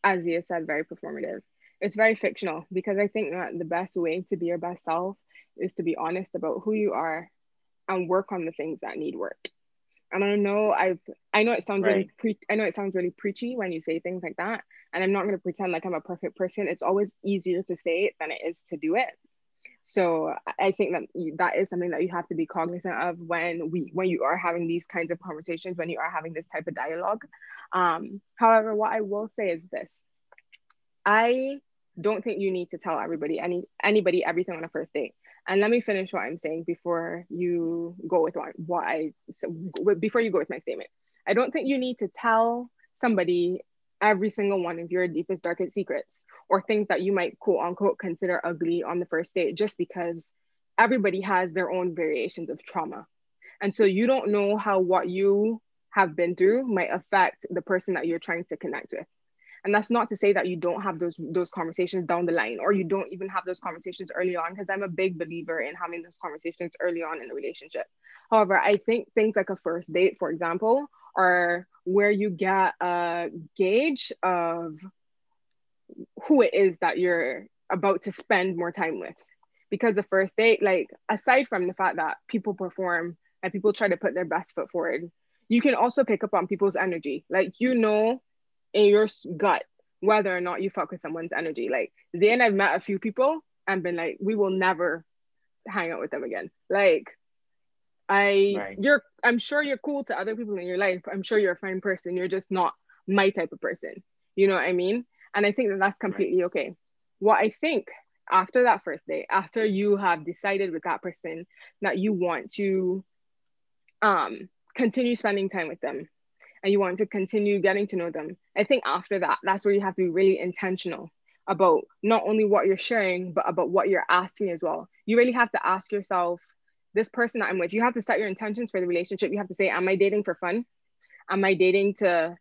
as Zia said, very performative. It's very fictional because I think that the best way to be your best self is to be honest about who you are and work on the things that need work. And I don't know I've I know it sounds right. really pre- I know it sounds really preachy when you say things like that. And I'm not going to pretend like I'm a perfect person. It's always easier to say it than it is to do it. So I think that that is something that you have to be cognizant of when we when you are having these kinds of conversations, when you are having this type of dialogue. Um, however, what I will say is this: I don't think you need to tell everybody any anybody everything on a first date. And let me finish what I'm saying before you go with what, I so before you go with my statement. I don't think you need to tell somebody every single one of your deepest, darkest secrets or things that you might quote unquote consider ugly on the first date just because everybody has their own variations of trauma. And so you don't know how what you have been through might affect the person that you're trying to connect with. And that's not to say that you don't have those those conversations down the line or you don't even have those conversations early on because I'm a big believer in having those conversations early on in the relationship. However, I think things like a first date, for example, are where you get a gauge of who it is that you're about to spend more time with. Because the first date, like aside from the fact that people perform and people try to put their best foot forward, you can also pick up on people's energy. Like you know in your gut whether or not you fuck with someone's energy. Like then I've met a few people and been like, we will never hang out with them again. Like I right. you're I'm sure you're cool to other people in your life. I'm sure you're a fine person. You're just not my type of person. You know what I mean? And I think that that's completely right. okay. What I think after that first day, after you have decided with that person that you want to um continue spending time with them and you want to continue getting to know them, I think after that, that's where you have to be really intentional about not only what you're sharing, but about what you're asking as well. You really have to ask yourself this person that I'm with, you have to set your intentions for the relationship. You have to say, Am I dating for fun? Am I dating to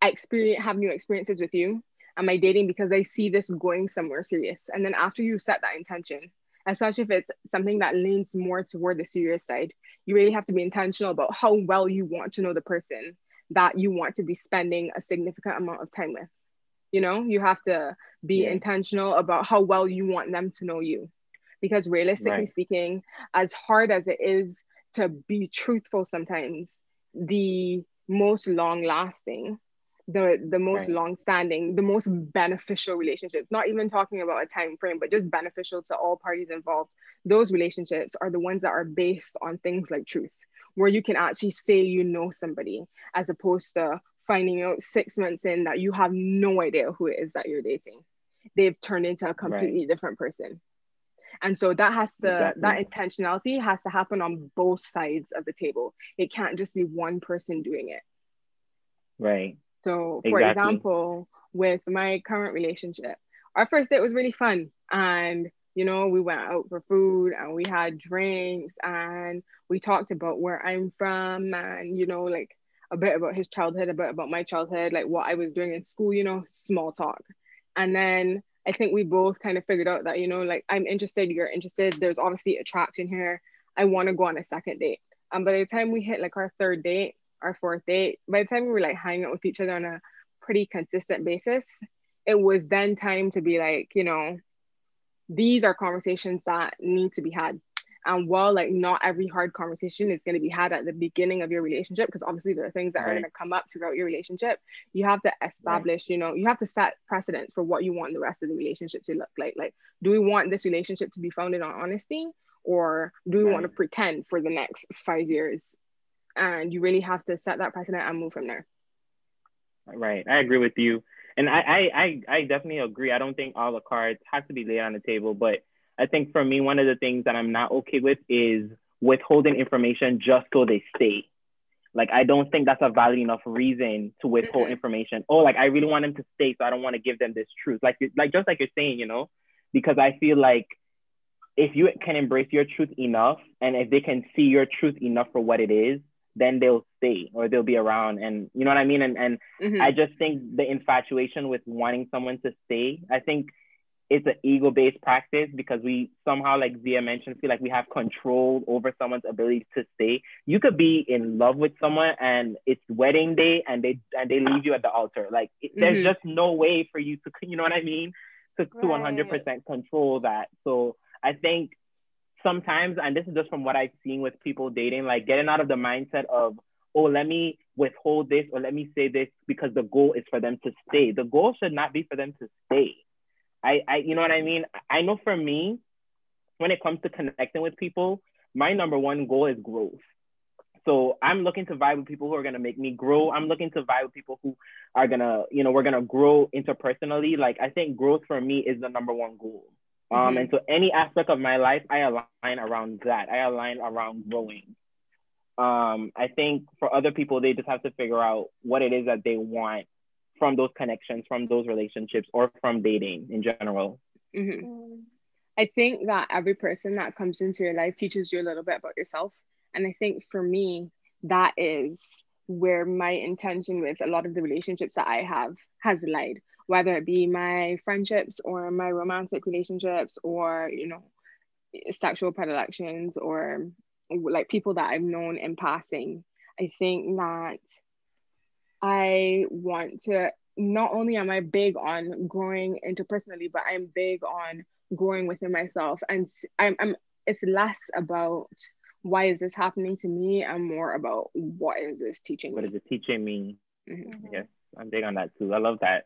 experience have new experiences with you? Am I dating because I see this going somewhere serious? And then after you set that intention, especially if it's something that leans more toward the serious side, you really have to be intentional about how well you want to know the person that you want to be spending a significant amount of time with. You know, you have to be yeah. intentional about how well you want them to know you because realistically right. speaking as hard as it is to be truthful sometimes the most long lasting the the most right. long standing the most beneficial relationships not even talking about a time frame but just beneficial to all parties involved those relationships are the ones that are based on things like truth where you can actually say you know somebody as opposed to finding out six months in that you have no idea who it is that you're dating they've turned into a completely right. different person and so that has to exactly. that intentionality has to happen on both sides of the table it can't just be one person doing it right so for exactly. example with my current relationship our first date was really fun and you know we went out for food and we had drinks and we talked about where i'm from and you know like a bit about his childhood a bit about my childhood like what i was doing in school you know small talk and then I think we both kind of figured out that, you know, like I'm interested, you're interested. There's obviously attraction here. I want to go on a second date. Um, by the time we hit like our third date, our fourth date, by the time we were like hanging out with each other on a pretty consistent basis, it was then time to be like, you know, these are conversations that need to be had and while like not every hard conversation is going to be had at the beginning of your relationship because obviously there are things that right. are going to come up throughout your relationship you have to establish right. you know you have to set precedents for what you want the rest of the relationship to look like like do we want this relationship to be founded on honesty or do we right. want to pretend for the next five years and you really have to set that precedent and move from there right i agree with you and I, I i definitely agree i don't think all the cards have to be laid on the table but I think for me, one of the things that I'm not okay with is withholding information just so they stay. Like, I don't think that's a valid enough reason to withhold mm-hmm. information. Oh, like, I really want them to stay, so I don't want to give them this truth. Like, like just like you're saying, you know, because I feel like if you can embrace your truth enough and if they can see your truth enough for what it is, then they'll stay or they'll be around. And you know what I mean? And, and mm-hmm. I just think the infatuation with wanting someone to stay, I think it's an ego based practice because we somehow, like Zia mentioned, feel like we have control over someone's ability to stay. You could be in love with someone and it's wedding day and they and they leave you at the altar. Like mm-hmm. there's just no way for you to, you know what I mean, to to 100% control that. So I think sometimes, and this is just from what I've seen with people dating, like getting out of the mindset of oh, let me withhold this or let me say this because the goal is for them to stay. The goal should not be for them to stay I, I, you know what I mean? I know for me, when it comes to connecting with people, my number one goal is growth. So I'm looking to vibe with people who are gonna make me grow. I'm looking to vibe with people who are gonna, you know, we're gonna grow interpersonally. Like I think growth for me is the number one goal. Um, mm-hmm. and so any aspect of my life, I align around that. I align around growing. Um, I think for other people, they just have to figure out what it is that they want from those connections, from those relationships, or from dating in general. Mm-hmm. Mm. I think that every person that comes into your life teaches you a little bit about yourself. And I think for me, that is where my intention with a lot of the relationships that I have has lied, whether it be my friendships or my romantic relationships or, you know, sexual predilections or like people that I've known in passing. I think that I want to not only am I big on growing interpersonally, but I'm big on growing within myself. And I'm, I'm it's less about why is this happening to me and more about what is this teaching what me? What is it teaching me? Mm-hmm. Yes, I'm big on that too. I love that.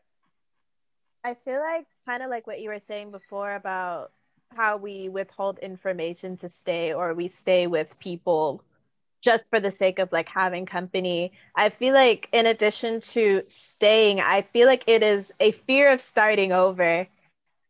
I feel like kind of like what you were saying before about how we withhold information to stay or we stay with people just for the sake of like having company. I feel like in addition to staying, I feel like it is a fear of starting over.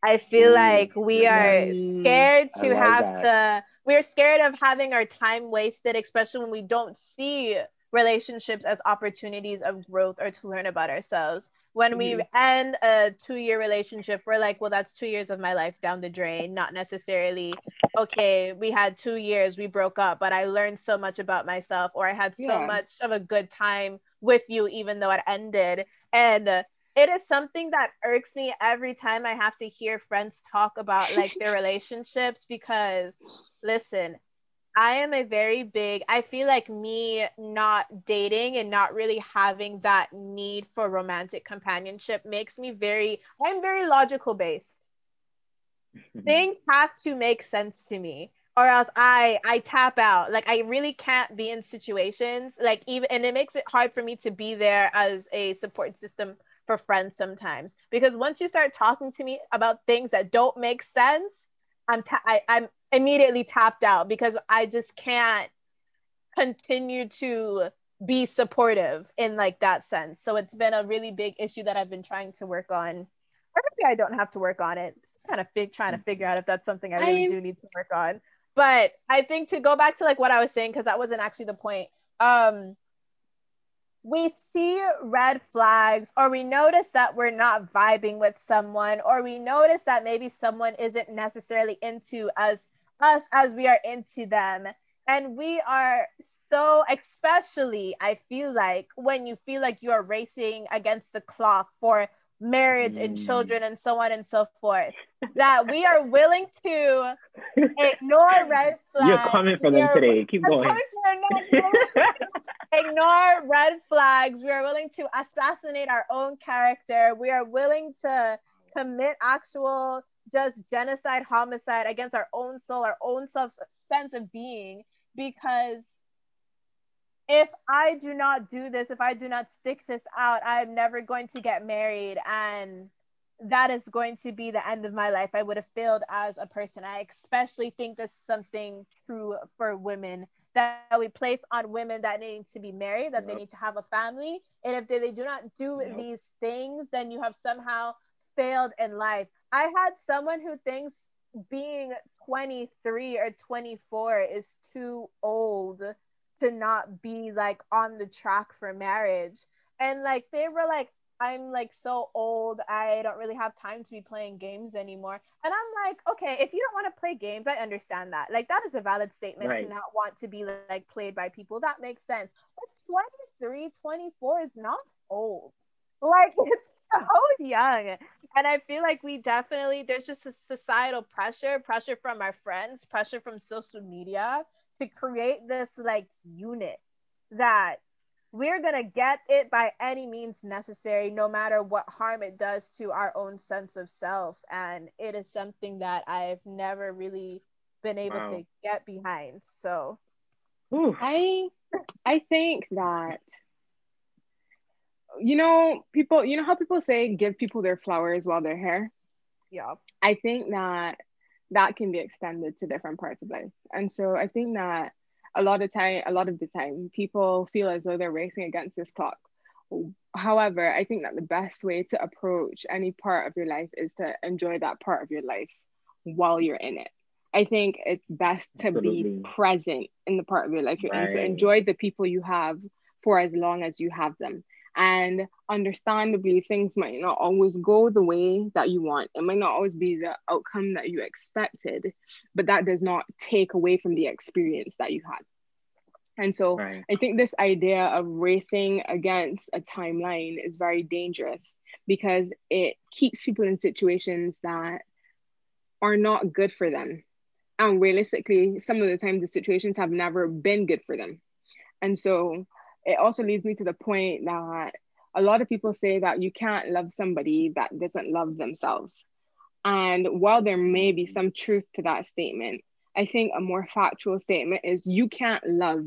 I feel like we are scared to have that. to we're scared of having our time wasted, especially when we don't see relationships as opportunities of growth or to learn about ourselves when we mm-hmm. end a two year relationship, we're like, well, that's two years of my life down the drain. Not necessarily, okay, we had two years, we broke up, but I learned so much about myself, or I had so yeah. much of a good time with you, even though it ended. And it is something that irks me every time I have to hear friends talk about like their relationships because listen, I am a very big, I feel like me not dating and not really having that need for romantic companionship makes me very, I'm very logical based. Things have to make sense to me or else I I tap out. Like I really can't be in situations like even and it makes it hard for me to be there as a support system for friends sometimes because once you start talking to me about things that don't make sense, I'm ta- I, I'm immediately tapped out because I just can't continue to be supportive in like that sense. So it's been a really big issue that I've been trying to work on. Or maybe I don't have to work on it. Just kind of fig- trying to figure out if that's something I really I'm... do need to work on. But I think to go back to like what I was saying, because that wasn't actually the point. Um, we see red flags or we notice that we're not vibing with someone or we notice that maybe someone isn't necessarily into us us as we are into them. And we are so especially i feel like when you feel like you are racing against the clock for marriage mm. and children and so on and so forth that we are willing to ignore red flags you're coming for them today. keep going. ignore red flags. We are willing to assassinate our own character. We are willing to commit actual just genocide, homicide against our own soul, our own self sense of being. Because if I do not do this, if I do not stick this out, I'm never going to get married. And that is going to be the end of my life. I would have failed as a person. I especially think this is something true for women that we place on women that need to be married, that yep. they need to have a family. And if they, they do not do yep. these things, then you have somehow failed in life. I had someone who thinks being 23 or 24 is too old to not be like on the track for marriage. And like they were like, I'm like so old, I don't really have time to be playing games anymore. And I'm like, okay, if you don't want to play games, I understand that. Like that is a valid statement right. to not want to be like played by people. That makes sense. But 23, 24 is not old. Like it's Oh, so young. And I feel like we definitely there's just a societal pressure, pressure from our friends, pressure from social media to create this like unit that we're going to get it by any means necessary, no matter what harm it does to our own sense of self. And it is something that I've never really been able wow. to get behind. So I I think that you know people you know how people say give people their flowers while they're here? Yeah i think that that can be extended to different parts of life. And so i think that a lot of time a lot of the time people feel as though they're racing against this clock. However i think that the best way to approach any part of your life is to enjoy that part of your life while you're in it. I think it's best to Absolutely. be present in the part of your life you're right. in. So enjoy the people you have for as long as you have them and understandably things might not always go the way that you want it might not always be the outcome that you expected but that does not take away from the experience that you had and so right. I think this idea of racing against a timeline is very dangerous because it keeps people in situations that are not good for them. And realistically, some of the times the situations have never been good for them. And so it also leads me to the point that a lot of people say that you can't love somebody that doesn't love themselves. And while there may be some truth to that statement, I think a more factual statement is you can't love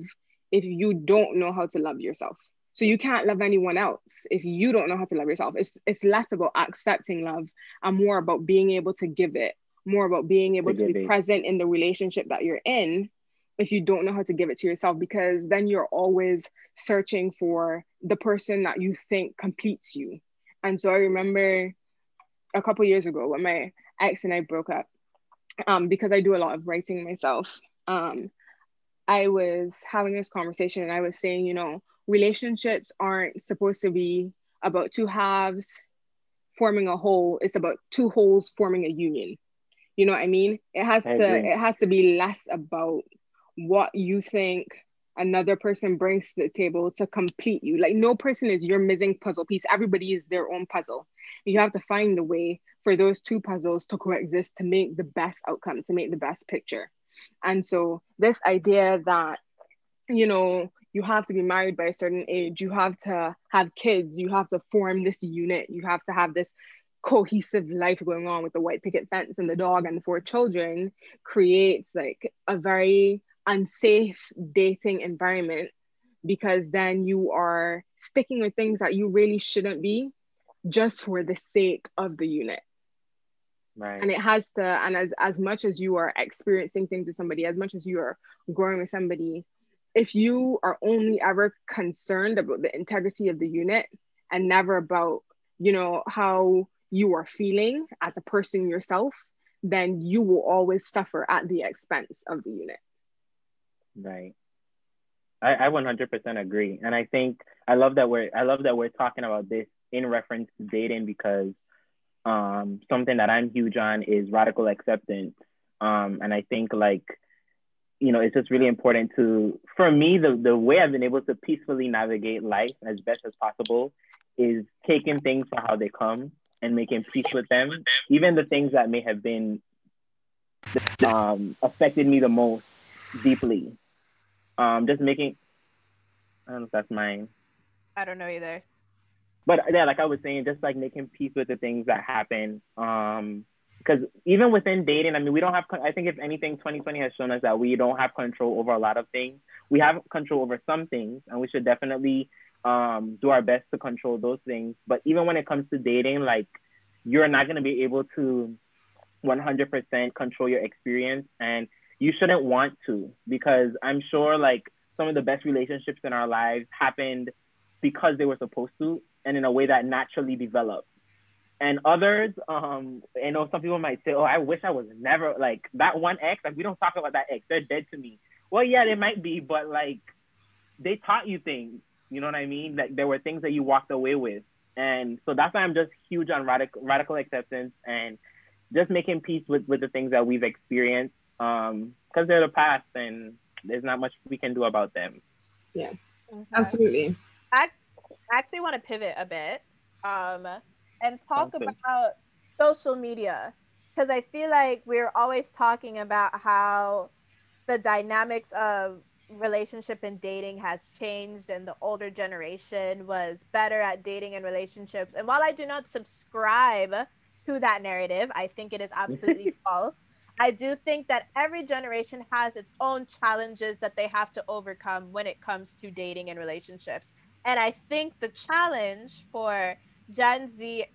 if you don't know how to love yourself. So you can't love anyone else if you don't know how to love yourself. It's it's less about accepting love and more about being able to give it, more about being able to be present in the relationship that you're in if you don't know how to give it to yourself because then you're always searching for the person that you think completes you. And so i remember a couple years ago when my ex and i broke up um, because i do a lot of writing myself um, i was having this conversation and i was saying you know relationships aren't supposed to be about two halves forming a whole it's about two wholes forming a union. You know what i mean? It has I to agree. it has to be less about what you think another person brings to the table to complete you. Like no person is your missing puzzle piece. Everybody is their own puzzle. You have to find a way for those two puzzles to coexist to make the best outcome, to make the best picture. And so this idea that, you know, you have to be married by a certain age, you have to have kids, you have to form this unit, you have to have this cohesive life going on with the white picket fence and the dog and the four children creates like a very unsafe dating environment because then you are sticking with things that you really shouldn't be just for the sake of the unit. Right. And it has to, and as, as much as you are experiencing things with somebody, as much as you are growing with somebody, if you are only ever concerned about the integrity of the unit and never about, you know, how you are feeling as a person yourself, then you will always suffer at the expense of the unit. Right. I, I 100% agree. And I think I love that we're I love that we're talking about this in reference to dating because um, something that I'm huge on is radical acceptance. Um, and I think like, you know, it's just really important to, for me, the, the way I've been able to peacefully navigate life as best as possible is taking things for how they come and making peace with them, even the things that may have been um, affected me the most deeply um, just making. I don't know if that's mine. I don't know either. But yeah, like I was saying, just like making peace with the things that happen. Um, because even within dating, I mean, we don't have. I think if anything, 2020 has shown us that we don't have control over a lot of things. We have control over some things, and we should definitely um, do our best to control those things. But even when it comes to dating, like you're not going to be able to 100% control your experience, and you shouldn't want to because I'm sure like some of the best relationships in our lives happened because they were supposed to and in a way that naturally developed. and others, um, you know, some people might say, "Oh, I wish I was never like that one ex." Like we don't talk about that ex; they're dead to me. Well, yeah, they might be, but like they taught you things. You know what I mean? Like there were things that you walked away with, and so that's why I'm just huge on radical radical acceptance and just making peace with with the things that we've experienced, um, because they're the past, and there's not much we can do about them. Yeah, okay. absolutely. I actually want to pivot a bit. Um, and talk about social media because I feel like we're always talking about how the dynamics of relationship and dating has changed and the older generation was better at dating and relationships. And while I do not subscribe to that narrative, I think it is absolutely false. I do think that every generation has its own challenges that they have to overcome when it comes to dating and relationships. And I think the challenge for Gen Z,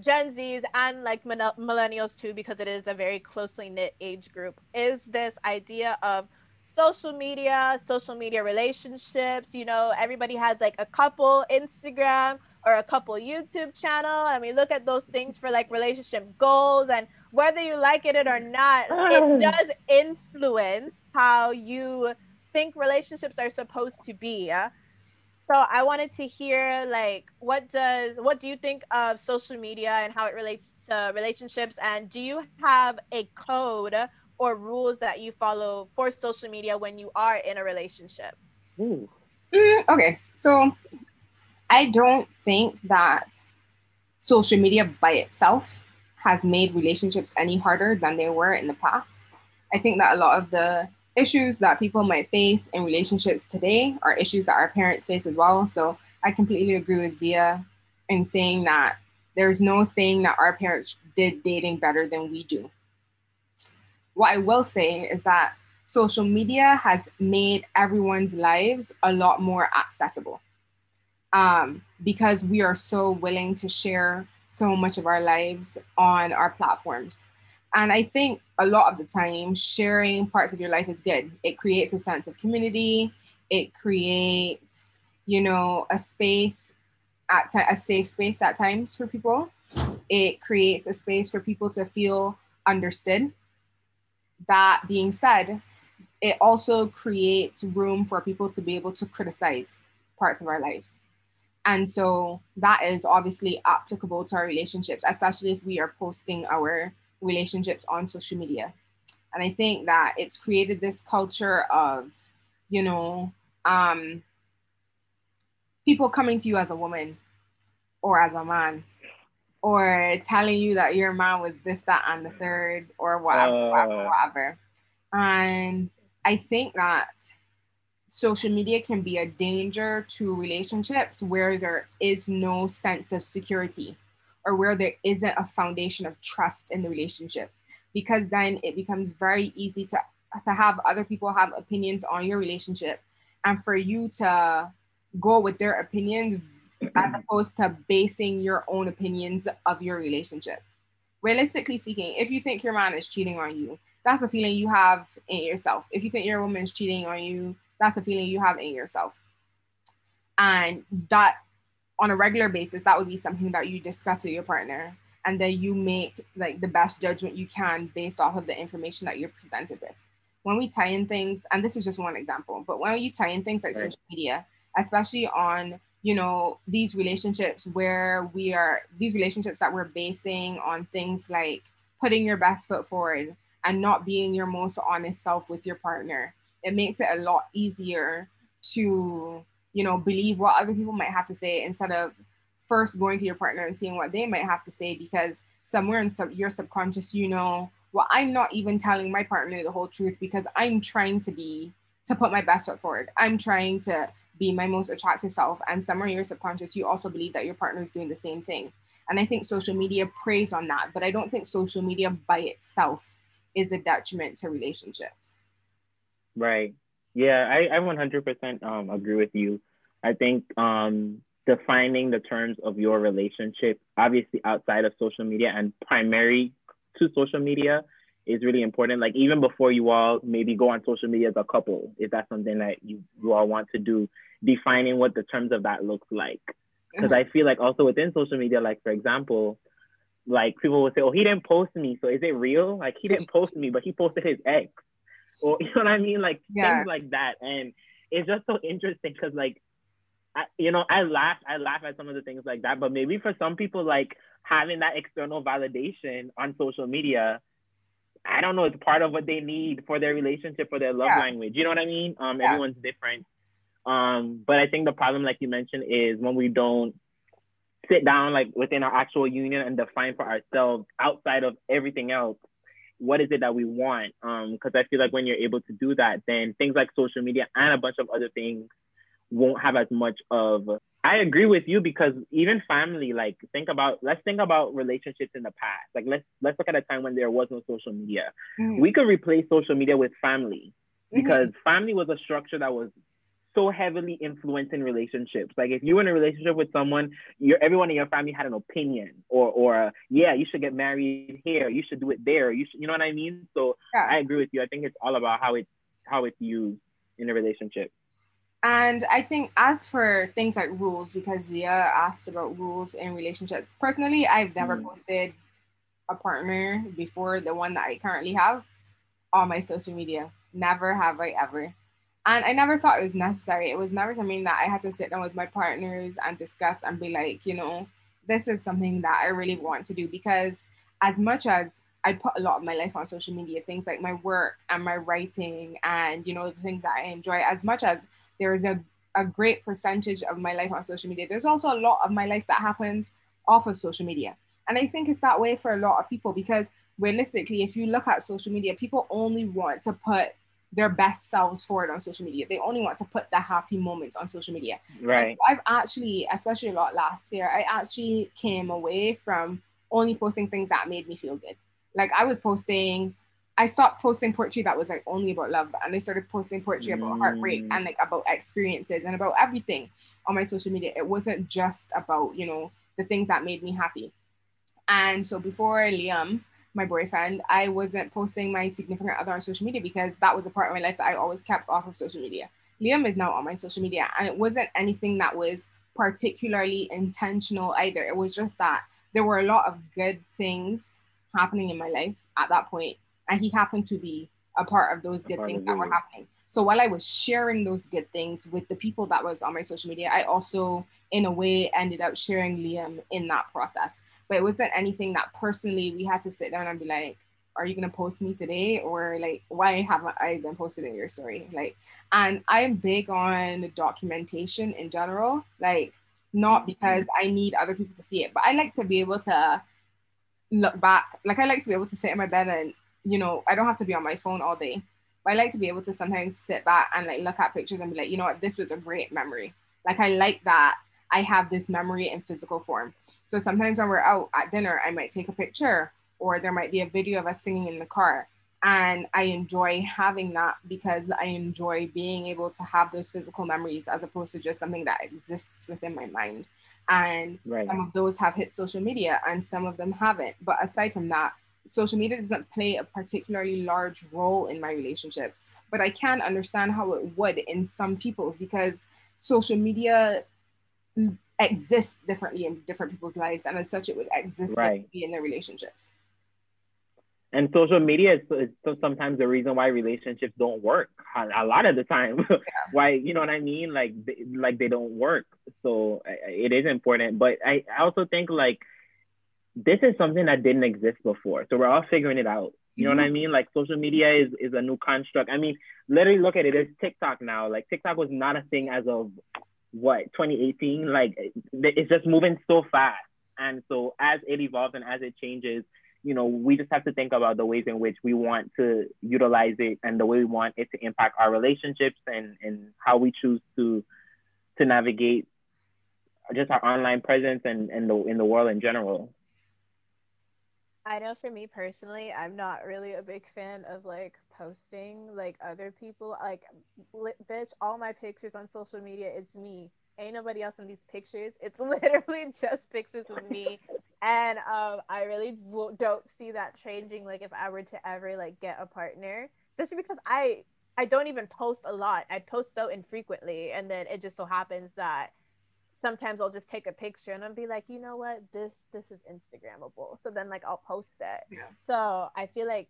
Gen Zs, and like millennials too, because it is a very closely knit age group, is this idea of social media, social media relationships. You know, everybody has like a couple Instagram or a couple YouTube channel, and we look at those things for like relationship goals and whether you like it or not, it does influence how you think relationships are supposed to be. So I wanted to hear like what does what do you think of social media and how it relates to relationships and do you have a code or rules that you follow for social media when you are in a relationship? Mm, okay. So I don't think that social media by itself has made relationships any harder than they were in the past. I think that a lot of the issues that people might face in relationships today are issues that our parents face as well. So I completely agree with Zia in saying that there's no saying that our parents did dating better than we do. What I will say is that social media has made everyone's lives a lot more accessible um, because we are so willing to share so much of our lives on our platforms. And I think a lot of the time, sharing parts of your life is good. It creates a sense of community. It creates, you know, a space at t- a safe space at times for people. It creates a space for people to feel understood. That being said, it also creates room for people to be able to criticize parts of our lives. And so that is obviously applicable to our relationships, especially if we are posting our relationships on social media. And I think that it's created this culture of, you know, um, people coming to you as a woman or as a man or telling you that your man was this, that, and the third, or whatever, uh. whatever, whatever. And I think that social media can be a danger to relationships where there is no sense of security or where there isn't a foundation of trust in the relationship. Because then it becomes very easy to to have other people have opinions on your relationship and for you to go with their opinions as opposed to basing your own opinions of your relationship. Realistically speaking if you think your man is cheating on you that's a feeling you have in yourself. If you think your woman is cheating on you that's a feeling you have in yourself and that on a regular basis, that would be something that you discuss with your partner. And then you make like the best judgment you can based off of the information that you're presented with. When we tie in things, and this is just one example, but when you tie in things like right. social media, especially on you know these relationships where we are these relationships that we're basing on things like putting your best foot forward and not being your most honest self with your partner it makes it a lot easier to you know, believe what other people might have to say instead of first going to your partner and seeing what they might have to say because somewhere in sub- your subconscious, you know, well, I'm not even telling my partner the whole truth because I'm trying to be, to put my best foot forward. I'm trying to be my most attractive self. And somewhere in your subconscious, you also believe that your partner is doing the same thing. And I think social media preys on that, but I don't think social media by itself is a detriment to relationships. Right. Yeah, I, I 100% um, agree with you. I think um, defining the terms of your relationship, obviously outside of social media and primary to social media, is really important. Like even before you all maybe go on social media as a couple, if that's something that you, you all want to do, defining what the terms of that looks like. Because mm-hmm. I feel like also within social media, like for example, like people will say, "Oh, he didn't post me, so is it real?" Like he didn't post me, but he posted his ex, or you know what I mean, like yeah. things like that. And it's just so interesting because like, I, you know, I laugh, I laugh at some of the things like that. But maybe for some people, like having that external validation on social media, I don't know, it's part of what they need for their relationship, for their love yeah. language. You know what I mean? Um, yeah. everyone's different. Um, but I think the problem, like you mentioned, is when we don't sit down like within our actual union and define for ourselves outside of everything else what is it that we want because um, i feel like when you're able to do that then things like social media and a bunch of other things won't have as much of i agree with you because even family like think about let's think about relationships in the past like let's let's look at a time when there was no social media mm-hmm. we could replace social media with family mm-hmm. because mm-hmm. family was a structure that was so heavily influencing relationships. Like if you were in a relationship with someone, your everyone in your family had an opinion, or or yeah, you should get married here, you should do it there, you should, you know what I mean. So yeah. I agree with you. I think it's all about how it's how it's used in a relationship. And I think as for things like rules, because Zia asked about rules in relationships. Personally, I've never mm. posted a partner before the one that I currently have on my social media. Never have I ever. And I never thought it was necessary. It was never something that I had to sit down with my partners and discuss and be like, you know, this is something that I really want to do because as much as I put a lot of my life on social media, things like my work and my writing and you know the things that I enjoy, as much as there is a, a great percentage of my life on social media, there's also a lot of my life that happens off of social media. And I think it's that way for a lot of people because realistically, if you look at social media, people only want to put their best selves forward on social media. They only want to put the happy moments on social media. Right. I've actually, especially a lot last year, I actually came away from only posting things that made me feel good. Like I was posting, I stopped posting poetry that was like only about love, and I started posting poetry mm. about heartbreak and like about experiences and about everything on my social media. It wasn't just about you know the things that made me happy. And so before Liam, my boyfriend, I wasn't posting my significant other on social media because that was a part of my life that I always kept off of social media. Liam is now on my social media, and it wasn't anything that was particularly intentional either. It was just that there were a lot of good things happening in my life at that point, and he happened to be a part of those good things that were happening. So while I was sharing those good things with the people that was on my social media, I also, in a way, ended up sharing Liam in that process but it wasn't anything that personally we had to sit down and be like are you gonna post me today? Or like why haven't I been posted in your story? Like and I'm big on documentation in general like not mm-hmm. because I need other people to see it but I like to be able to look back. Like I like to be able to sit in my bed and you know I don't have to be on my phone all day but I like to be able to sometimes sit back and like look at pictures and be like you know what? This was a great memory. Like I like that I have this memory in physical form so sometimes when we're out at dinner, I might take a picture or there might be a video of us singing in the car. And I enjoy having that because I enjoy being able to have those physical memories as opposed to just something that exists within my mind. And right. some of those have hit social media and some of them haven't. But aside from that, social media doesn't play a particularly large role in my relationships. But I can understand how it would in some people's because social media exist differently in different people's lives and as such it would exist right. in their relationships and social media is, is sometimes the reason why relationships don't work a lot of the time yeah. why you know what i mean like they, like they don't work so it is important but I, I also think like this is something that didn't exist before so we're all figuring it out you know what I mm-hmm. mean? Like social media is, is a new construct. I mean, literally look at it. It's TikTok now. Like TikTok was not a thing as of what 2018 like it's just moving so fast. And so as it evolves and as it changes you know we just have to think about the ways in which we want to utilize it and the way we want it to impact our relationships and and how we choose to to navigate just our online presence and, and the in the world in general I know for me personally, I'm not really a big fan of like posting like other people. Like, li- bitch, all my pictures on social media, it's me. Ain't nobody else in these pictures. It's literally just pictures of me. and um, I really w- don't see that changing. Like, if I were to ever like get a partner, especially because I I don't even post a lot. I post so infrequently, and then it just so happens that sometimes I'll just take a picture and I'll be like, you know what, this this is Instagrammable. So then like I'll post it. Yeah. So I feel like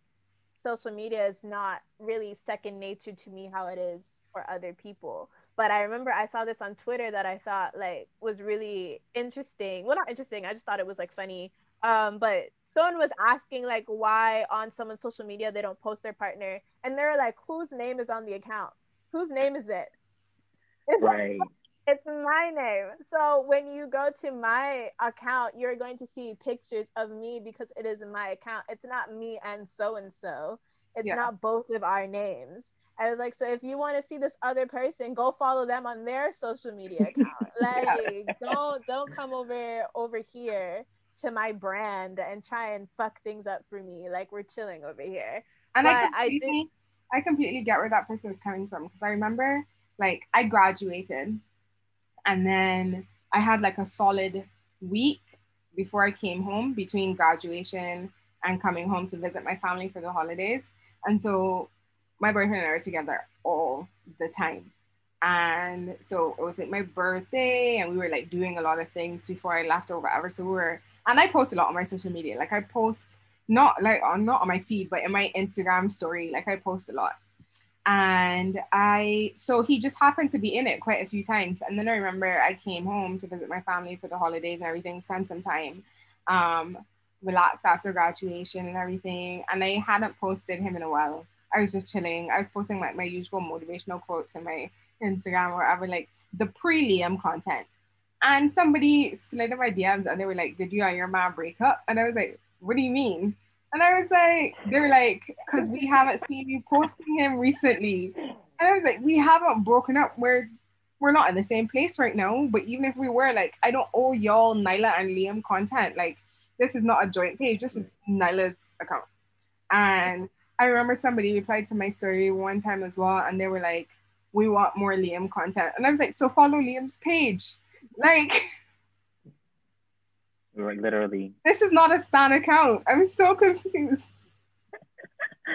social media is not really second nature to me how it is for other people. But I remember I saw this on Twitter that I thought like was really interesting. Well, not interesting. I just thought it was like funny. Um, but someone was asking like why on someone's social media they don't post their partner, and they're like, whose name is on the account? Whose name is it? right. It's my name. So when you go to my account, you're going to see pictures of me because it is my account. It's not me and so and so. It's yeah. not both of our names. I was like, so if you want to see this other person, go follow them on their social media account. like, yeah. don't don't come over over here to my brand and try and fuck things up for me. Like we're chilling over here. And but I completely, I, did... I completely get where that person is coming from because I remember like I graduated and then I had like a solid week before I came home between graduation and coming home to visit my family for the holidays. And so my boyfriend and I were together all the time. And so it was like my birthday, and we were like doing a lot of things before I left or whatever. So we were, and I post a lot on my social media. Like I post not like on not on my feed, but in my Instagram story, like I post a lot and I so he just happened to be in it quite a few times. And then I remember I came home to visit my family for the holidays and everything, spend some time, um, relax after graduation and everything. And I hadn't posted him in a while. I was just chilling. I was posting like my usual motivational quotes in my Instagram or whatever, like the pre-Liam content. And somebody slid in my DMs and they were like, Did you and your man break up? And I was like, What do you mean? And I was like, they were like, because we haven't seen you posting him recently. And I was like, we haven't broken up. We're we're not in the same place right now. But even if we were, like, I don't owe y'all Nyla and Liam content. Like, this is not a joint page. This is Nyla's account. And I remember somebody replied to my story one time as well, and they were like, "We want more Liam content." And I was like, "So follow Liam's page." Like literally. This is not a Stan account. I'm so confused.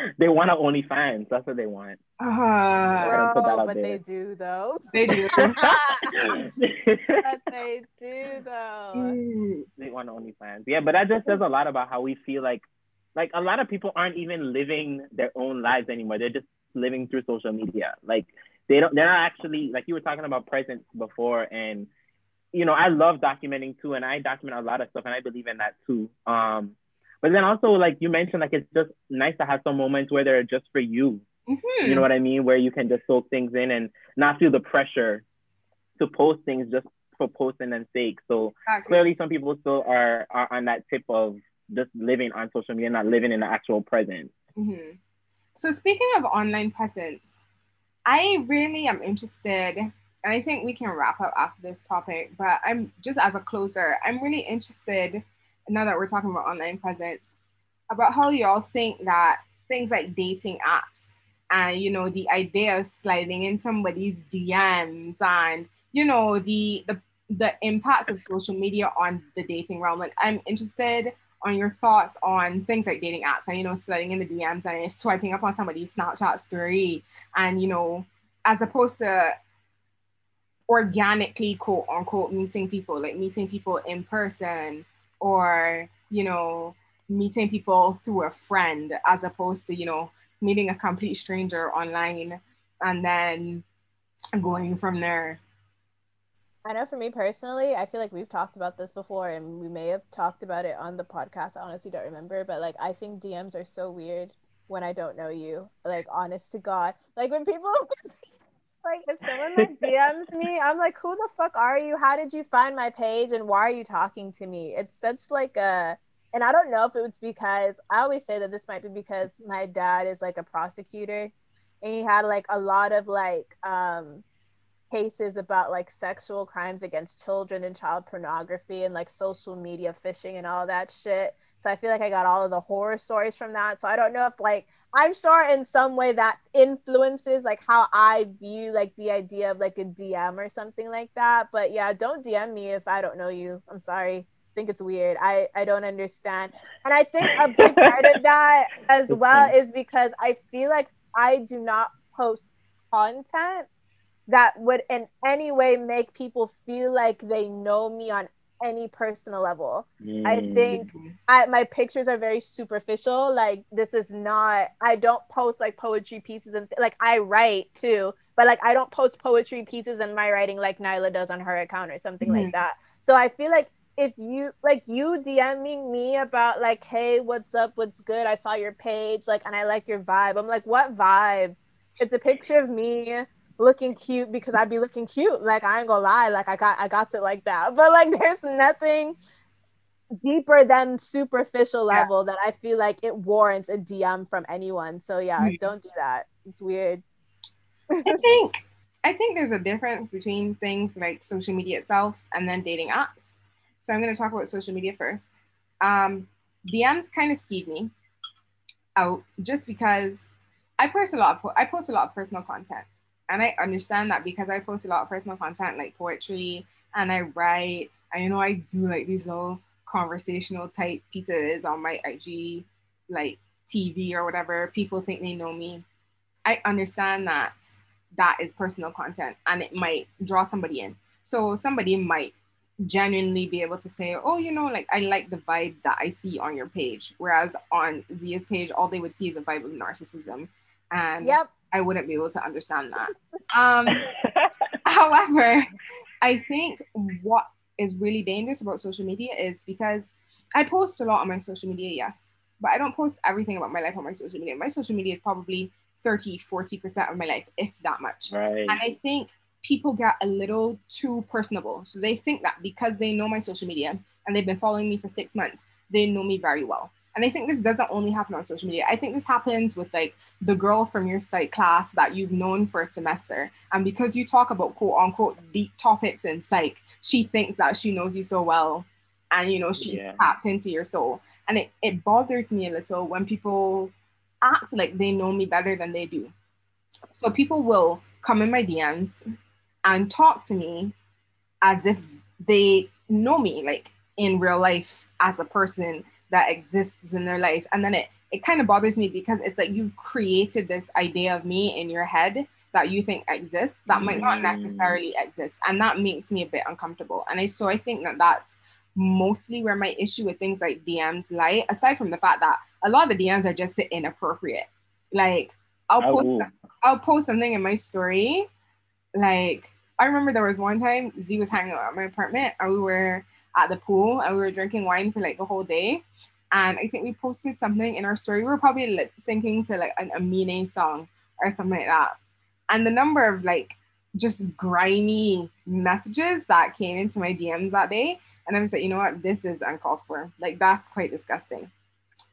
they want to OnlyFans. That's what they want. Uh, Bro, but there. they do though. They do. but they do though. Mm. They want OnlyFans. Yeah, but that just says a lot about how we feel like, like a lot of people aren't even living their own lives anymore. They're just living through social media. Like they don't. They're not actually like you were talking about presence before and you know, I love documenting too, and I document a lot of stuff, and I believe in that too. Um, but then also, like you mentioned, like it's just nice to have some moments where they're just for you. Mm-hmm. You know what I mean? Where you can just soak things in and not feel the pressure to post things just for posting and sake. So exactly. clearly, some people still are, are on that tip of just living on social media, not living in the actual present. Mm-hmm. So speaking of online presence, I really am interested I think we can wrap up after this topic, but I'm just as a closer, I'm really interested, now that we're talking about online presence, about how y'all think that things like dating apps and you know the idea of sliding in somebody's DMs and you know the the the impact of social media on the dating realm. Like I'm interested on your thoughts on things like dating apps and you know sliding in the DMs and swiping up on somebody's Snapchat story and you know as opposed to organically quote unquote meeting people like meeting people in person or you know meeting people through a friend as opposed to you know meeting a complete stranger online and then going from there I know for me personally, I feel like we've talked about this before and we may have talked about it on the podcast. I honestly don't remember, but like I think DMs are so weird when I don't know you. Like honest to God. Like when people like if someone like DMs me, I'm like, who the fuck are you? How did you find my page and why are you talking to me? It's such like a and I don't know if it was because I always say that this might be because my dad is like a prosecutor and he had like a lot of like um cases about like sexual crimes against children and child pornography and like social media phishing and all that shit. So I feel like I got all of the horror stories from that. So I don't know if like I'm sure in some way that influences like how I view like the idea of like a DM or something like that. But yeah, don't DM me if I don't know you. I'm sorry. I think it's weird. I I don't understand. And I think a big part of that as well is because I feel like I do not post content that would in any way make people feel like they know me on any personal level. Mm. I think I, my pictures are very superficial. Like this is not. I don't post like poetry pieces and th- like I write too, but like I don't post poetry pieces in my writing like Nyla does on her account or something mm. like that. So I feel like if you like you DMing me about like, hey, what's up, what's good? I saw your page, like, and I like your vibe. I'm like, what vibe? It's a picture of me looking cute because I'd be looking cute. Like I ain't gonna lie, like I got I got it like that. But like there's nothing deeper than superficial level yeah. that I feel like it warrants a DM from anyone. So yeah, mm-hmm. don't do that. It's weird. I think I think there's a difference between things like social media itself and then dating apps. So I'm to talk about social media first. Um, DMs kind of skeed me out just because I post a lot. Of, I post a lot of personal content, and I understand that because I post a lot of personal content like poetry and I write. And you know, I do like these little conversational type pieces on my IG, like TV or whatever. People think they know me. I understand that that is personal content and it might draw somebody in. So somebody might genuinely be able to say, oh, you know, like I like the vibe that I see on your page. Whereas on Zia's page, all they would see is a vibe of narcissism. And yep. I wouldn't be able to understand that. Um, however, I think what is really dangerous about social media is because I post a lot on my social media, yes, but I don't post everything about my life on my social media. My social media is probably 30, 40% of my life, if that much. Right. And I think people get a little too personable. So they think that because they know my social media and they've been following me for six months, they know me very well. And I think this doesn't only happen on social media. I think this happens with like the girl from your psych class that you've known for a semester. And because you talk about quote unquote deep topics in psych, she thinks that she knows you so well. And you know, she's yeah. tapped into your soul. And it, it bothers me a little when people act like they know me better than they do. So people will come in my DMs and talk to me as if they know me like in real life as a person that exists in their life. And then it it kind of bothers me because it's like you've created this idea of me in your head that you think exists that might not mm. necessarily exist. And that makes me a bit uncomfortable. And i so i think that that's mostly where my issue with things like dms lie aside from the fact that a lot of the dms are just inappropriate. Like i'll post i'll post something in my story like I remember there was one time Z was hanging out at my apartment and we were at the pool and we were drinking wine for like the whole day. And I think we posted something in our story. We were probably lip syncing to like an Amine song or something like that. And the number of like just grimy messages that came into my DMs that day. And I was like, you know what, this is uncalled for. Like that's quite disgusting.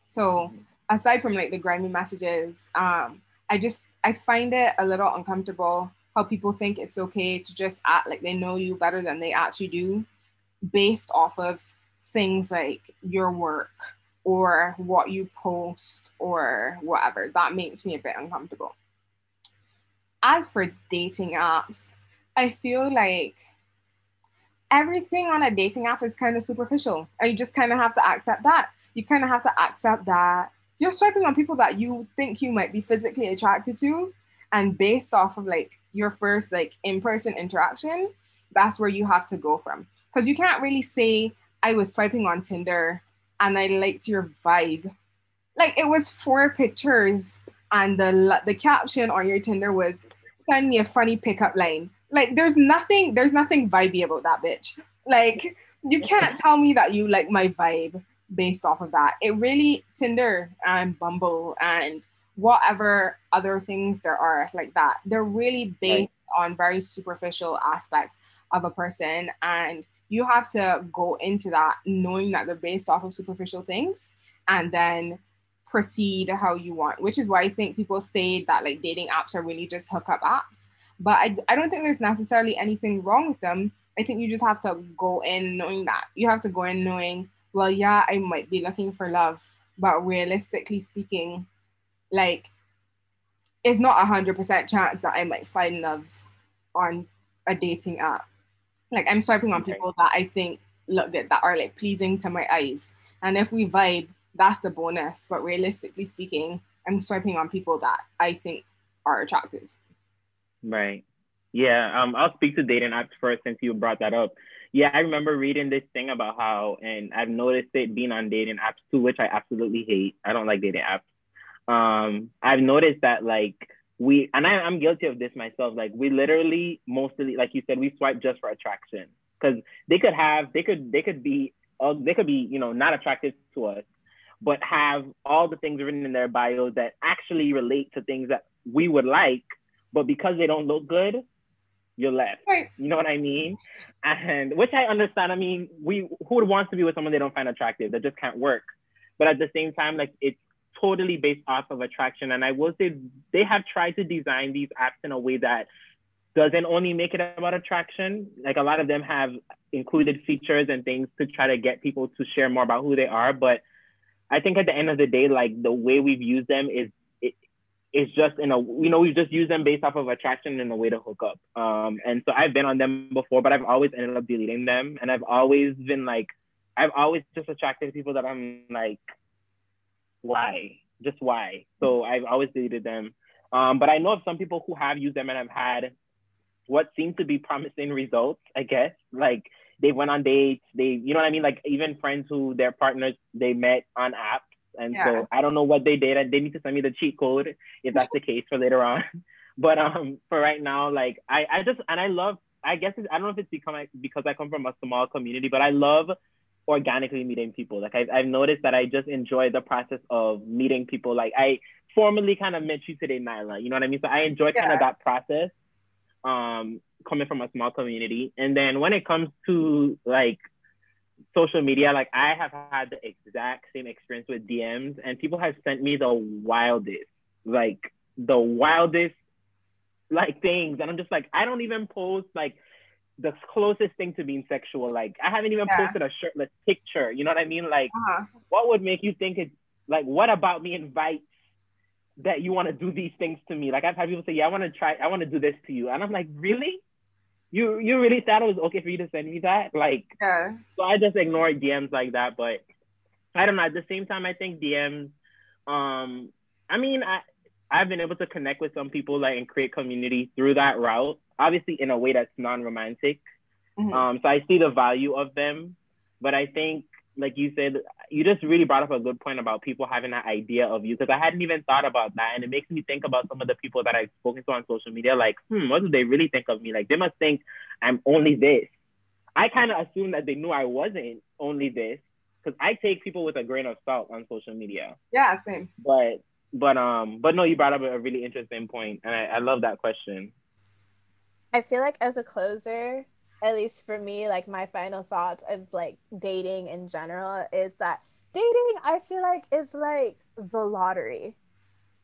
So aside from like the grimy messages, um, I just I find it a little uncomfortable how people think it's okay to just act like they know you better than they actually do based off of things like your work or what you post or whatever. That makes me a bit uncomfortable. As for dating apps, I feel like everything on a dating app is kind of superficial. And you just kind of have to accept that. You kind of have to accept that you're swiping on people that you think you might be physically attracted to. And based off of like your first like in-person interaction, that's where you have to go from. Because you can't really say I was swiping on Tinder and I liked your vibe. Like it was four pictures and the the caption on your Tinder was send me a funny pickup line. Like there's nothing there's nothing vibey about that bitch. Like you can't tell me that you like my vibe based off of that. It really Tinder and Bumble and whatever other things there are like that. They're really based right. on very superficial aspects of a person. And you have to go into that knowing that they're based off of superficial things and then proceed how you want, which is why I think people say that like dating apps are really just hookup apps. But I, I don't think there's necessarily anything wrong with them. I think you just have to go in knowing that. You have to go in knowing, well, yeah, I might be looking for love, but realistically speaking, like it's not a hundred percent chance that I might find love on a dating app. Like I'm swiping on people that I think look good, that are like pleasing to my eyes. And if we vibe, that's a bonus. But realistically speaking, I'm swiping on people that I think are attractive. Right. Yeah, um, I'll speak to dating apps first since you brought that up. Yeah, I remember reading this thing about how, and I've noticed it being on dating apps too, which I absolutely hate. I don't like dating apps. Um, I've noticed that like we, and I, I'm guilty of this myself. Like we literally mostly, like you said, we swipe just for attraction because they could have, they could, they could be, uh, they could be, you know, not attractive to us, but have all the things written in their bio that actually relate to things that we would like, but because they don't look good, you're left. Right. You know what I mean? And which I understand. I mean, we who would want to be with someone they don't find attractive? That just can't work. But at the same time, like it's totally based off of attraction. And I will say they have tried to design these apps in a way that doesn't only make it about attraction. Like a lot of them have included features and things to try to get people to share more about who they are. But I think at the end of the day, like the way we've used them is it's just in a you know we've just used them based off of attraction and a way to hook up um and so i've been on them before but i've always ended up deleting them and i've always been like i've always just attracted people that i'm like why just why so i've always deleted them um but i know of some people who have used them and have had what seem to be promising results i guess like they went on dates they you know what i mean like even friends who their partners they met on apps and yeah. so I don't know what they did. They need to send me the cheat code if that's the case for later on. But um, for right now, like I, I just and I love. I guess I don't know if it's become because I come from a small community, but I love organically meeting people. Like I've, I've noticed that I just enjoy the process of meeting people. Like I formally kind of met you today, Nyla. You know what I mean? So I enjoy yeah. kind of that process. Um, coming from a small community, and then when it comes to like social media, like I have had the exact same experience with DMs, and people have sent me the wildest, like the wildest, like things, and I'm just like, I don't even post like the closest thing to being sexual. Like I haven't even yeah. posted a shirtless picture. You know what I mean? Like, uh-huh. what would make you think it's like, what about me invites that you want to do these things to me? Like I've had people say, yeah, I want to try, I want to do this to you, and I'm like, really? you you really thought it was okay for you to send me that? Like, yeah. so I just ignored DMs like that. But I don't know. At the same time, I think DMs. Um, I mean, I I've been able to connect with some people like and create community through that route. Obviously, in a way that's non-romantic. Mm-hmm. Um, so I see the value of them, but I think like you said, you just really brought up a good point about people having that idea of you because I hadn't even thought about that, and it makes me think about some of the people that I've spoken to on social media. Like, hmm, what do they really think of me? Like, they must think I'm only this. I kind of assumed that they knew I wasn't only this because I take people with a grain of salt on social media. Yeah, same. But but um but no, you brought up a really interesting point, and I, I love that question. I feel like as a closer, at least for me, like my final thoughts of like dating in general is that dating, I feel like is like the lottery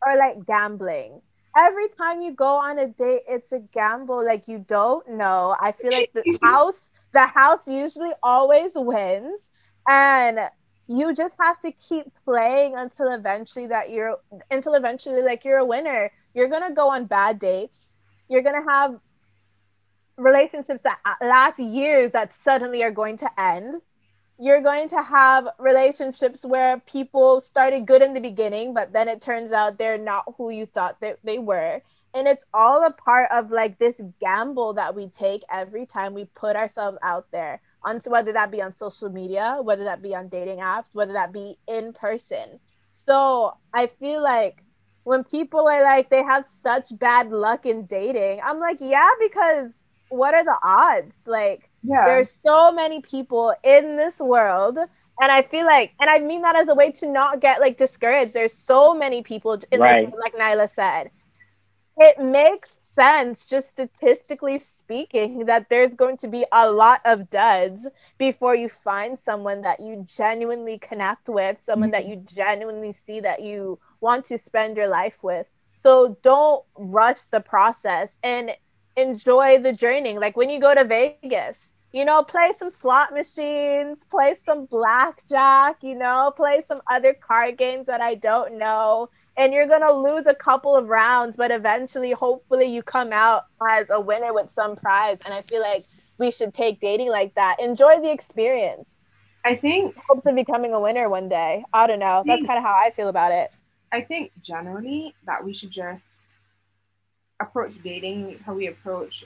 or like gambling. Every time you go on a date, it's a gamble. Like you don't know. I feel like the house, the house usually always wins. And you just have to keep playing until eventually that you're until eventually like you're a winner. You're gonna go on bad dates. You're gonna have relationships that last years that suddenly are going to end. You're going to have relationships where people started good in the beginning, but then it turns out they're not who you thought they, they were. And it's all a part of like this gamble that we take every time we put ourselves out there on whether that be on social media, whether that be on dating apps, whether that be in person. So I feel like when people are like they have such bad luck in dating, I'm like, yeah, because what are the odds? Like, yeah. there's so many people in this world. And I feel like, and I mean that as a way to not get like discouraged. There's so many people in right. this, world, like Nyla said. It makes sense, just statistically speaking, that there's going to be a lot of duds before you find someone that you genuinely connect with, someone mm-hmm. that you genuinely see that you want to spend your life with. So don't rush the process. And enjoy the journey. Like when you go to Vegas, you know, play some slot machines, play some blackjack, you know, play some other card games that I don't know. And you're going to lose a couple of rounds, but eventually, hopefully, you come out as a winner with some prize. And I feel like we should take dating like that. Enjoy the experience. I think hopes of becoming a winner one day. I don't know. That's kind of how I feel about it. I think generally that we should just approach dating how we approach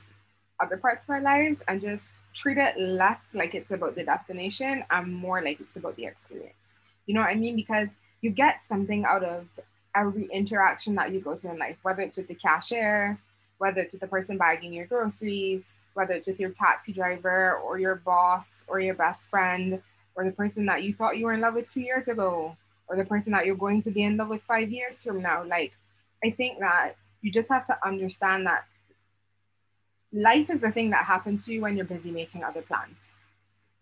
other parts of our lives and just treat it less like it's about the destination and more like it's about the experience. You know what I mean? Because you get something out of every interaction that you go to in life, whether it's with the cashier, whether it's with the person bagging your groceries, whether it's with your taxi driver or your boss or your best friend or the person that you thought you were in love with two years ago or the person that you're going to be in love with five years from now. Like, I think that you just have to understand that life is the thing that happens to you when you're busy making other plans.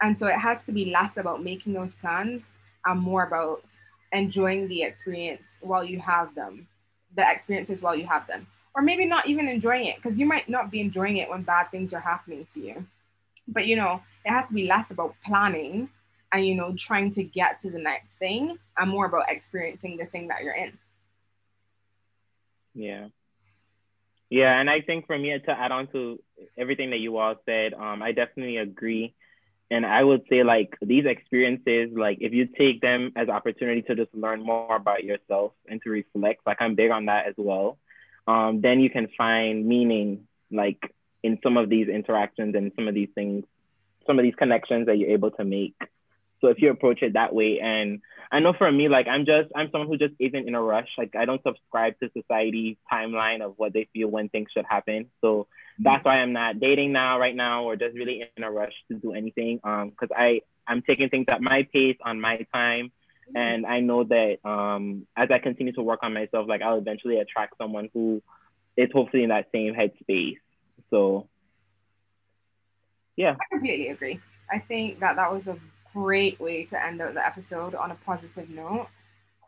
And so it has to be less about making those plans and more about enjoying the experience while you have them, the experiences while you have them. Or maybe not even enjoying it, because you might not be enjoying it when bad things are happening to you. But you know, it has to be less about planning and you know, trying to get to the next thing and more about experiencing the thing that you're in. Yeah. Yeah, and I think for me to add on to everything that you all said, um, I definitely agree. And I would say like these experiences, like if you take them as opportunity to just learn more about yourself and to reflect, like I'm big on that as well. Um, then you can find meaning like in some of these interactions and some of these things, some of these connections that you're able to make. So if you approach it that way, and I know for me, like I'm just I'm someone who just isn't in a rush. Like I don't subscribe to society's timeline of what they feel when things should happen. So mm-hmm. that's why I'm not dating now, right now, or just really in a rush to do anything. Um, because I I'm taking things at my pace on my time, mm-hmm. and I know that um as I continue to work on myself, like I'll eventually attract someone who is hopefully in that same headspace. So yeah, I completely agree. I think that that was a great way to end out the episode on a positive note.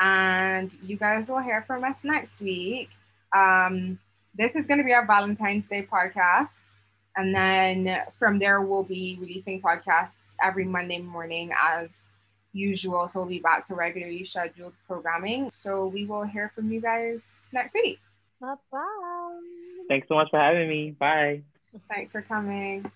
And you guys will hear from us next week. Um, this is going to be our Valentine's Day podcast. And then from there, we'll be releasing podcasts every Monday morning as usual. So we'll be back to regularly scheduled programming. So we will hear from you guys next week. Bye bye. Thanks so much for having me. Bye. Thanks for coming.